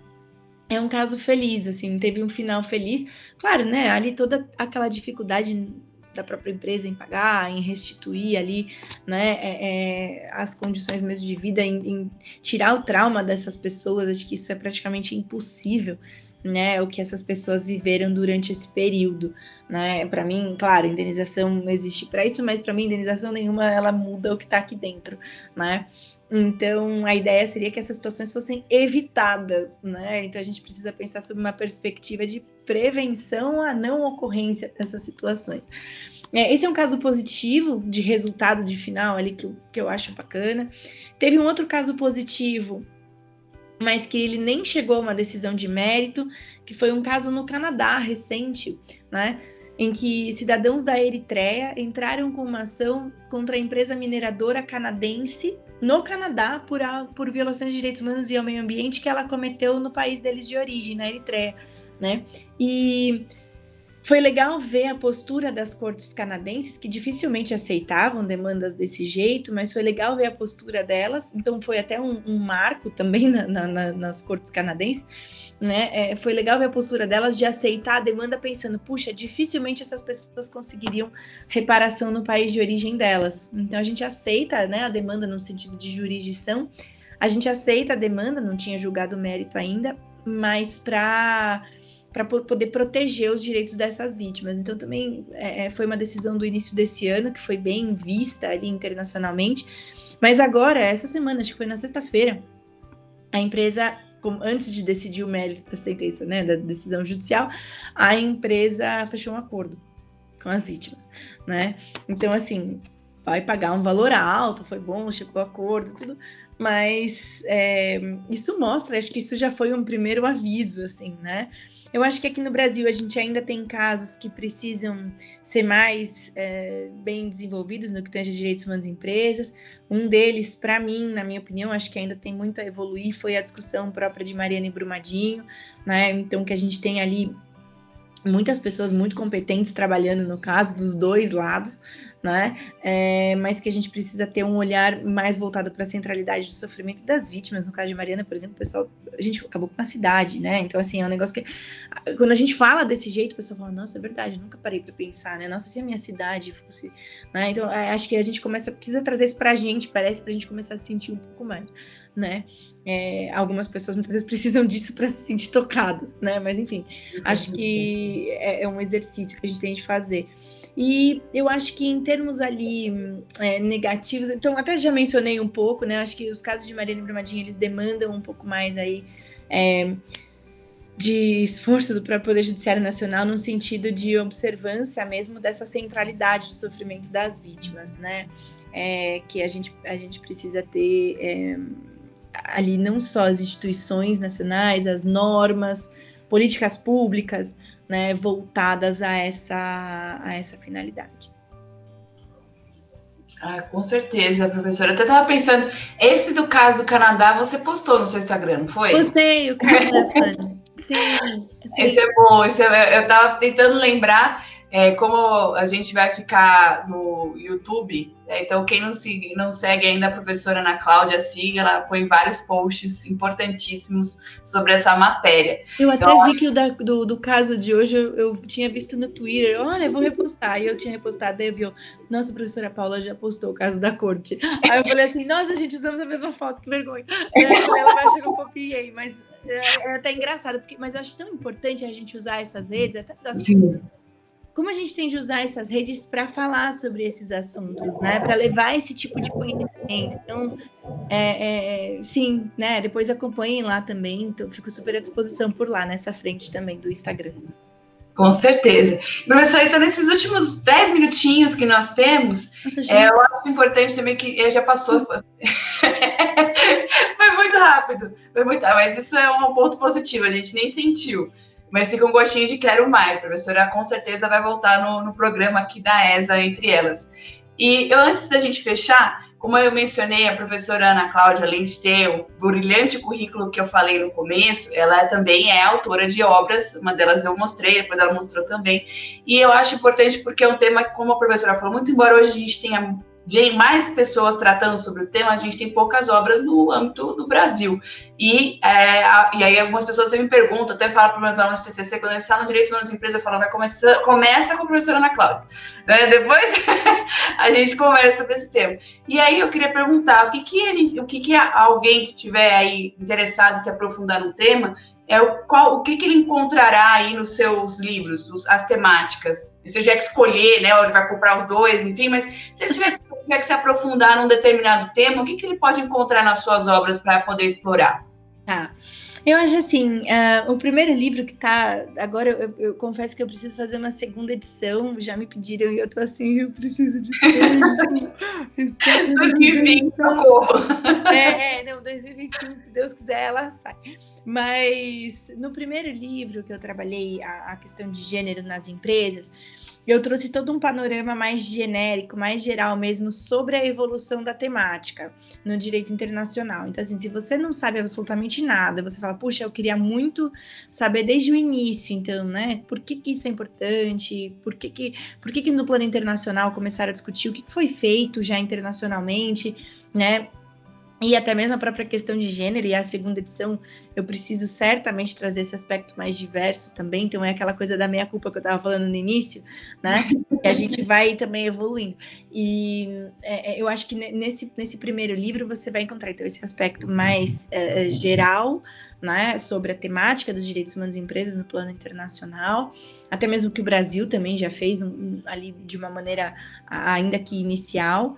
É um caso feliz, assim, teve um final feliz. Claro, né? Ali toda aquela dificuldade da própria empresa em pagar, em restituir ali, né, é, é, as condições mesmo de vida, em, em, tirar o trauma dessas pessoas, acho que isso é praticamente impossível, né, o que essas pessoas viveram durante esse período, né, para mim, claro, indenização existe para isso, mas para mim indenização nenhuma ela muda o que está aqui dentro, né, então, a ideia seria que essas situações fossem evitadas, né? Então, a gente precisa pensar sobre uma perspectiva de prevenção à não ocorrência dessas situações. É, esse é um caso positivo de resultado de final ali que eu, que eu acho bacana. Teve um outro caso positivo, mas que ele nem chegou a uma decisão de mérito, que foi um caso no Canadá recente, né? Em que cidadãos da Eritreia entraram com uma ação contra a empresa mineradora canadense no Canadá por, a, por violações de direitos humanos e ao meio ambiente que ela cometeu no país deles de origem, na Eritreia, né? E foi legal ver a postura das cortes canadenses, que dificilmente aceitavam demandas desse jeito, mas foi legal ver a postura delas. Então, foi até um, um marco também na, na, nas cortes canadenses né? É, foi legal ver a postura delas de aceitar a demanda pensando, puxa, dificilmente essas pessoas conseguiriam reparação no país de origem delas. Então a gente aceita, né, a demanda no sentido de jurisdição. A gente aceita a demanda, não tinha julgado o mérito ainda, mas para para poder proteger os direitos dessas vítimas. Então também é, é, foi uma decisão do início desse ano que foi bem vista ali internacionalmente. Mas agora, essa semana, acho que foi na sexta-feira, a empresa antes de decidir o mérito da sentença, né, da decisão judicial, a empresa fechou um acordo com as vítimas, né? Então, assim, vai pagar um valor alto, foi bom, chegou acordo, tudo, mas é, isso mostra, acho que isso já foi um primeiro aviso, assim, né? Eu acho que aqui no Brasil a gente ainda tem casos que precisam ser mais é, bem desenvolvidos no que tange direitos humanos em empresas. Um deles, para mim, na minha opinião, acho que ainda tem muito a evoluir, foi a discussão própria de Mariana e Brumadinho, né? Então, que a gente tem ali muitas pessoas muito competentes trabalhando no caso dos dois lados, né? É, mas que a gente precisa ter um olhar mais voltado para a centralidade do sofrimento das vítimas. No caso de Mariana, por exemplo, o pessoal, a gente acabou com uma cidade, né? Então, assim, é um negócio que. Quando a gente fala desse jeito, o pessoal fala, nossa, é verdade, nunca parei para pensar, né? Nossa, se a minha cidade fosse. Né? Então, é, acho que a gente começa, precisa trazer isso para a gente, parece, para a gente começar a sentir um pouco mais, né? É, algumas pessoas muitas vezes precisam disso para se sentir tocadas, né? Mas, enfim, acho que é, é um exercício que a gente tem de fazer. E eu acho que em termos ali é, negativos, então até já mencionei um pouco, né? Acho que os casos de Mariana Brumadinho, eles demandam um pouco mais aí é, de esforço do próprio Poder Judiciário Nacional no sentido de observância mesmo dessa centralidade do sofrimento das vítimas, né? É, que a gente, a gente precisa ter é, ali não só as instituições nacionais, as normas, políticas públicas, né, voltadas a essa, a essa finalidade. Ah, com certeza, professora. Eu até estava pensando, esse do caso do Canadá você postou no seu Instagram, não foi? Postei, o caso sim, sim. Esse é bom, esse é, eu estava tentando lembrar é, como a gente vai ficar no YouTube, é, então quem não, siga, não segue ainda a professora Ana Cláudia, siga, ela põe vários posts importantíssimos sobre essa matéria. Eu até então, vi que o da, do, do caso de hoje eu, eu, tinha visto no Twitter, olha, vou repostar, e eu tinha repostado, daí viu, nossa, a professora Paula já postou o caso da corte. Aí eu falei assim, nossa, gente, usamos a mesma foto, que vergonha. ela vai que eu copiei, mas é, é, até engraçado, porque, mas eu acho tão importante a gente usar essas redes, até Sim como a gente tem de usar essas redes para falar sobre esses assuntos, né? Para levar esse tipo de conhecimento. Então, é, é, sim, né? Depois acompanhem lá também. Então, fico super à disposição por lá, nessa frente também do Instagram. Com certeza. Professor, então, nesses últimos 10 minutinhos que nós temos, Nossa, é, eu acho importante também que já passou. foi muito rápido. Foi muito, mas isso é um ponto positivo, a gente nem sentiu mas fica um gostinho de quero mais. A professora com certeza vai voltar no, no programa aqui da ESA, entre elas. E eu, antes da gente fechar, como eu mencionei, a professora Ana Cláudia, além de ter o brilhante currículo que eu falei no começo, ela também é autora de obras, uma delas eu mostrei, depois ela mostrou também. E eu acho importante porque é um tema, como a professora falou, muito embora hoje a gente tenha de mais pessoas tratando sobre o tema, a gente tem poucas obras no âmbito do Brasil. E, é, a, e aí algumas pessoas me perguntam, até falam para meus alunos de TCC, quando eles falam direito humanos empresa, falam, vai começar, começa com a professora Ana Cláudia. Né? Depois a gente conversa sobre esse tema. E aí eu queria perguntar, o que que, a gente, o que, que alguém que estiver aí interessado em se aprofundar no tema, é o, qual, o que, que ele encontrará aí nos seus livros, os, as temáticas. Você já escolher, né? Ou ele vai comprar os dois, enfim, mas se ele tiver, tiver que se aprofundar num determinado tema, o que, que ele pode encontrar nas suas obras para poder explorar? Tá. Eu acho assim, uh, o primeiro livro que tá. Agora eu, eu, confesso que eu preciso fazer uma segunda edição. Já me pediram e eu tô assim, eu preciso de tempo. 2020, socorro. É, é, não, 2021, se Deus quiser, ela sai. Mas no primeiro livro que eu trabalhei a, a questão de gênero nas empresas, eu trouxe todo um panorama mais genérico, mais geral mesmo, sobre a evolução da temática no direito internacional. Então, assim, se você não sabe absolutamente nada, você fala, puxa, eu queria muito saber desde o início, então, né? Por que, que isso é importante? Por que, que, por que, que no plano internacional começaram a discutir o que foi feito já internacionalmente, né? E até mesmo a própria questão de gênero, e a segunda edição eu preciso certamente trazer esse aspecto mais diverso também, então é aquela coisa da meia-culpa que eu estava falando no início, né? Que a gente vai também evoluindo. E é, é, eu acho que nesse, nesse primeiro livro você vai encontrar então, esse aspecto mais é, geral, né, sobre a temática dos direitos humanos em empresas no plano internacional, até mesmo que o Brasil também já fez ali de uma maneira ainda que inicial.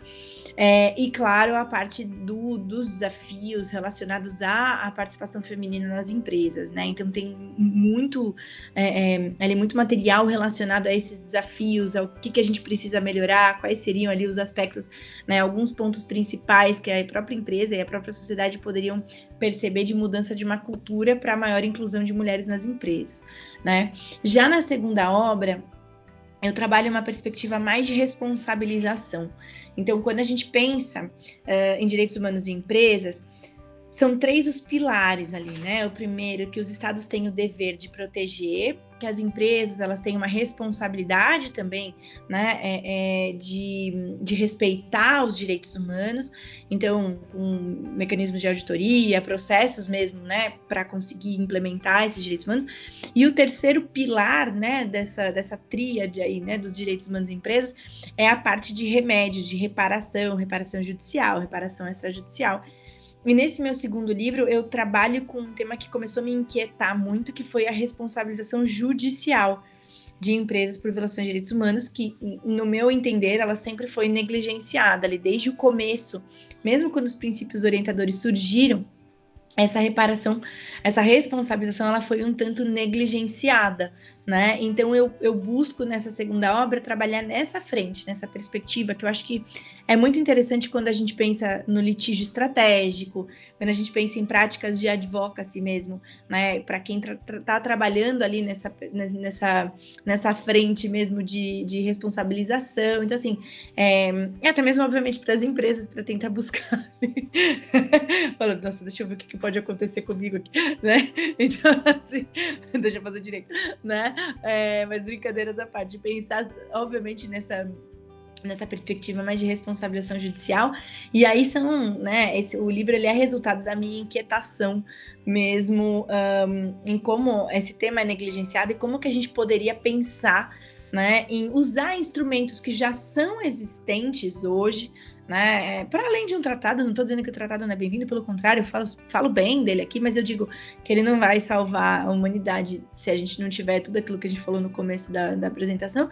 É, e, claro, a parte do, dos desafios relacionados à, à, participação feminina nas empresas, né? Então, tem muito, é, é, muito material relacionado a esses desafios, ao que, que a gente precisa melhorar, quais seriam ali os aspectos, né, alguns pontos principais que a própria empresa e a própria sociedade poderiam perceber de mudança de uma cultura para maior inclusão de mulheres nas empresas, né? Já na segunda obra, eu trabalho uma perspectiva mais de responsabilização. Então, quando a gente pensa uh, em direitos humanos em empresas, são três os pilares ali, né? O primeiro que os estados têm o dever de proteger, que as empresas elas têm uma responsabilidade também, né, é, é de, de respeitar os direitos humanos. Então, com mecanismos de auditoria, processos mesmo, né, para conseguir implementar esses direitos humanos. E o terceiro pilar, né, dessa dessa tríade aí, né, dos direitos humanos em empresas é a parte de remédios, de reparação, reparação judicial, reparação extrajudicial e nesse meu segundo livro, eu trabalho com um tema que começou a me inquietar muito, que foi a responsabilização judicial de empresas por violações de direitos humanos, que, no meu entender, ela sempre foi negligenciada ali desde o começo, mesmo quando os princípios orientadores surgiram, essa reparação, essa responsabilização, ela foi um tanto negligenciada, né? Então eu, eu busco nessa segunda obra trabalhar nessa frente, nessa perspectiva, que eu acho que é muito interessante quando a gente pensa no litígio estratégico, quando a gente pensa em práticas de advocacy mesmo, né? Para quem está tra tá trabalhando ali nessa, nessa, nessa frente mesmo de, de responsabilização. Então, assim, é, até mesmo, obviamente, para as empresas, para tentar buscar. Falando, nossa, deixa eu ver o que, que pode acontecer comigo aqui, né? Então, assim, deixa eu fazer direito, né? É, mas brincadeiras à parte, pensar, obviamente, nessa nessa perspectiva mais de responsabilização judicial. E aí são né esse, o livro ele é resultado da minha inquietação mesmo um, em como esse tema é negligenciado e como que a gente poderia pensar né em usar instrumentos que já são existentes hoje né? Para além de um tratado, não estou dizendo que o tratado não é bem-vindo, pelo contrário, eu falo, falo bem dele aqui, mas eu digo que ele não vai salvar a humanidade se a gente não tiver tudo aquilo que a gente falou no começo da, da apresentação.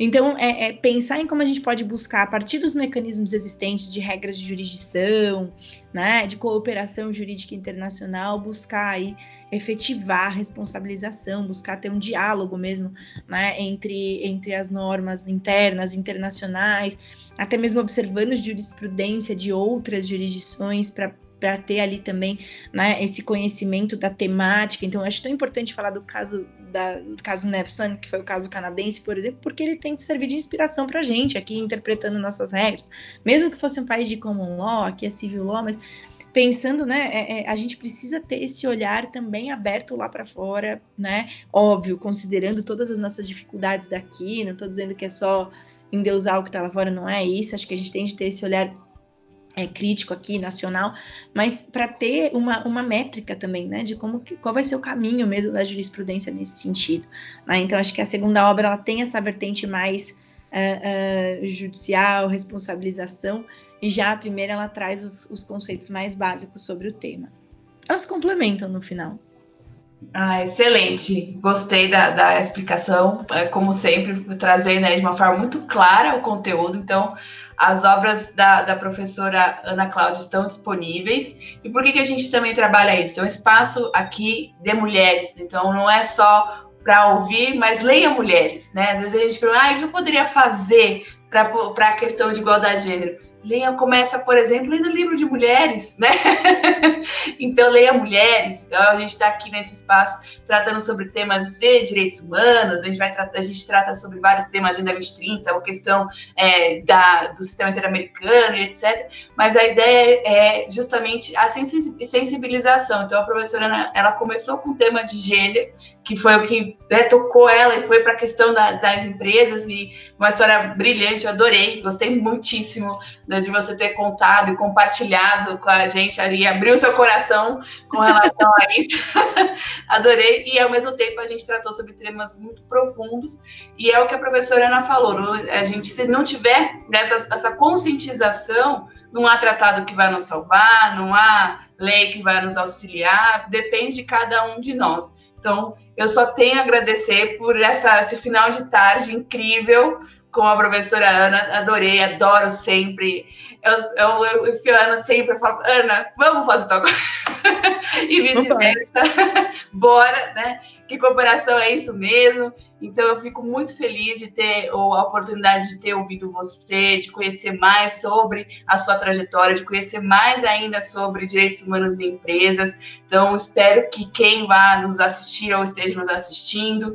Então, é, é, pensar em como a gente pode buscar, a partir dos mecanismos existentes de regras de jurisdição, né, de cooperação jurídica internacional, buscar aí efetivar a responsabilização, buscar ter um diálogo mesmo, né, entre, entre as normas internas, internacionais, até mesmo observando jurisprudência de outras jurisdições para para ter ali também né, esse conhecimento da temática. Então, acho tão importante falar do caso da, do caso Nevson, que foi o caso canadense, por exemplo, porque ele tem que servir de inspiração para a gente aqui interpretando nossas regras. Mesmo que fosse um país de common law, aqui é civil law, mas pensando, né, é, é, a gente precisa ter esse olhar também aberto lá para fora, né? Óbvio, considerando todas as nossas dificuldades daqui, não estou dizendo que é só endeusar o que está lá fora, não é isso. Acho que a gente tem de ter esse olhar é, crítico aqui, nacional, mas para ter uma, uma métrica também, né, de como que, qual vai ser o caminho mesmo da jurisprudência nesse sentido. Né? Então, acho que a segunda obra ela tem essa vertente mais uh, uh, judicial, responsabilização, e já a primeira ela traz os, os conceitos mais básicos sobre o tema. Elas complementam no final. Ah, excelente. Gostei da, da explicação, é, como sempre, trazer né, de uma forma muito clara o conteúdo. Então, as obras da, da professora Ana Cláudia estão disponíveis. E por que, que a gente também trabalha isso? É um espaço aqui de mulheres, então não é só para ouvir, mas leia mulheres, né? Às vezes a gente pergunta, ah, o que eu poderia fazer para a questão de igualdade de gênero? Leia, começa, por exemplo, lendo livro de mulheres, né? então, leia mulheres. Então, a gente está aqui nesse espaço tratando sobre temas de direitos humanos, a gente, vai a gente trata sobre vários temas, Agenda 2030, a questão é, da, do sistema interamericano e etc. Mas a ideia é justamente a sensibilização. Então, a professora, ela começou com o tema de gênero, que foi o que né, tocou ela e foi para a questão da, das empresas e uma história brilhante, eu adorei, gostei muitíssimo né, de você ter contado e compartilhado com a gente ali, abriu seu coração com relação a isso, adorei e ao mesmo tempo a gente tratou sobre temas muito profundos e é o que a professora Ana falou, a gente se não tiver essa, essa conscientização não há tratado que vai nos salvar, não há lei que vai nos auxiliar, depende de cada um de nós. Então, eu só tenho a agradecer por essa, esse final de tarde incrível com a professora Ana. Adorei, adoro sempre. Eu, eu, eu, eu a Ana sempre, eu falo, Ana, vamos fazer tal coisa. e vice-versa. Bora, né? Que cooperação é isso mesmo. Então, eu fico muito feliz de ter a oportunidade de ter ouvido você, de conhecer mais sobre a sua trajetória, de conhecer mais ainda sobre direitos humanos em empresas. Então, espero que quem vá nos assistir ou esteja nos assistindo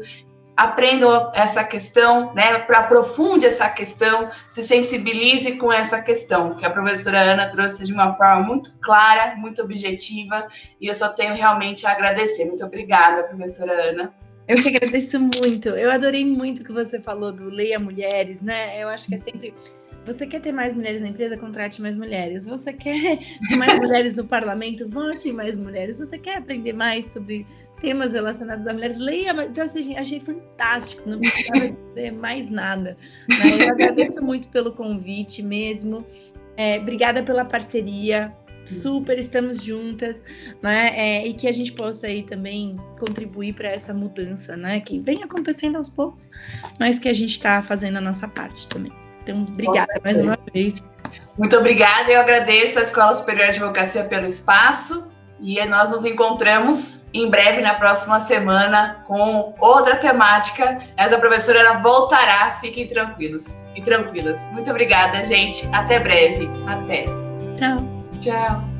aprendam essa questão, né, aprofunde essa questão, se sensibilize com essa questão, que a professora Ana trouxe de uma forma muito clara, muito objetiva, e eu só tenho realmente a agradecer. Muito obrigada, professora Ana. Eu que agradeço muito. Eu adorei muito o que você falou do Leia Mulheres, né? Eu acho que é sempre. Você quer ter mais mulheres na empresa? Contrate mais mulheres. Você quer ter mais mulheres no parlamento? Vote mais mulheres. Você quer aprender mais sobre temas relacionados a mulheres? Leia. Então, assim, achei fantástico. Não precisava dizer mais nada. Né? Eu agradeço muito pelo convite mesmo. É, obrigada pela parceria super estamos juntas, né? É, e que a gente possa aí também contribuir para essa mudança, né? Que vem acontecendo aos poucos, mas que a gente está fazendo a nossa parte também. Então, obrigada mais uma vez. Muito obrigada, eu agradeço à Escola Superior de Advocacia pelo espaço e nós nos encontramos em breve na próxima semana com outra temática. Essa professora ela voltará, fiquem tranquilos e tranquilas. Muito obrigada, gente. Até breve. Até. Tchau. Ciao.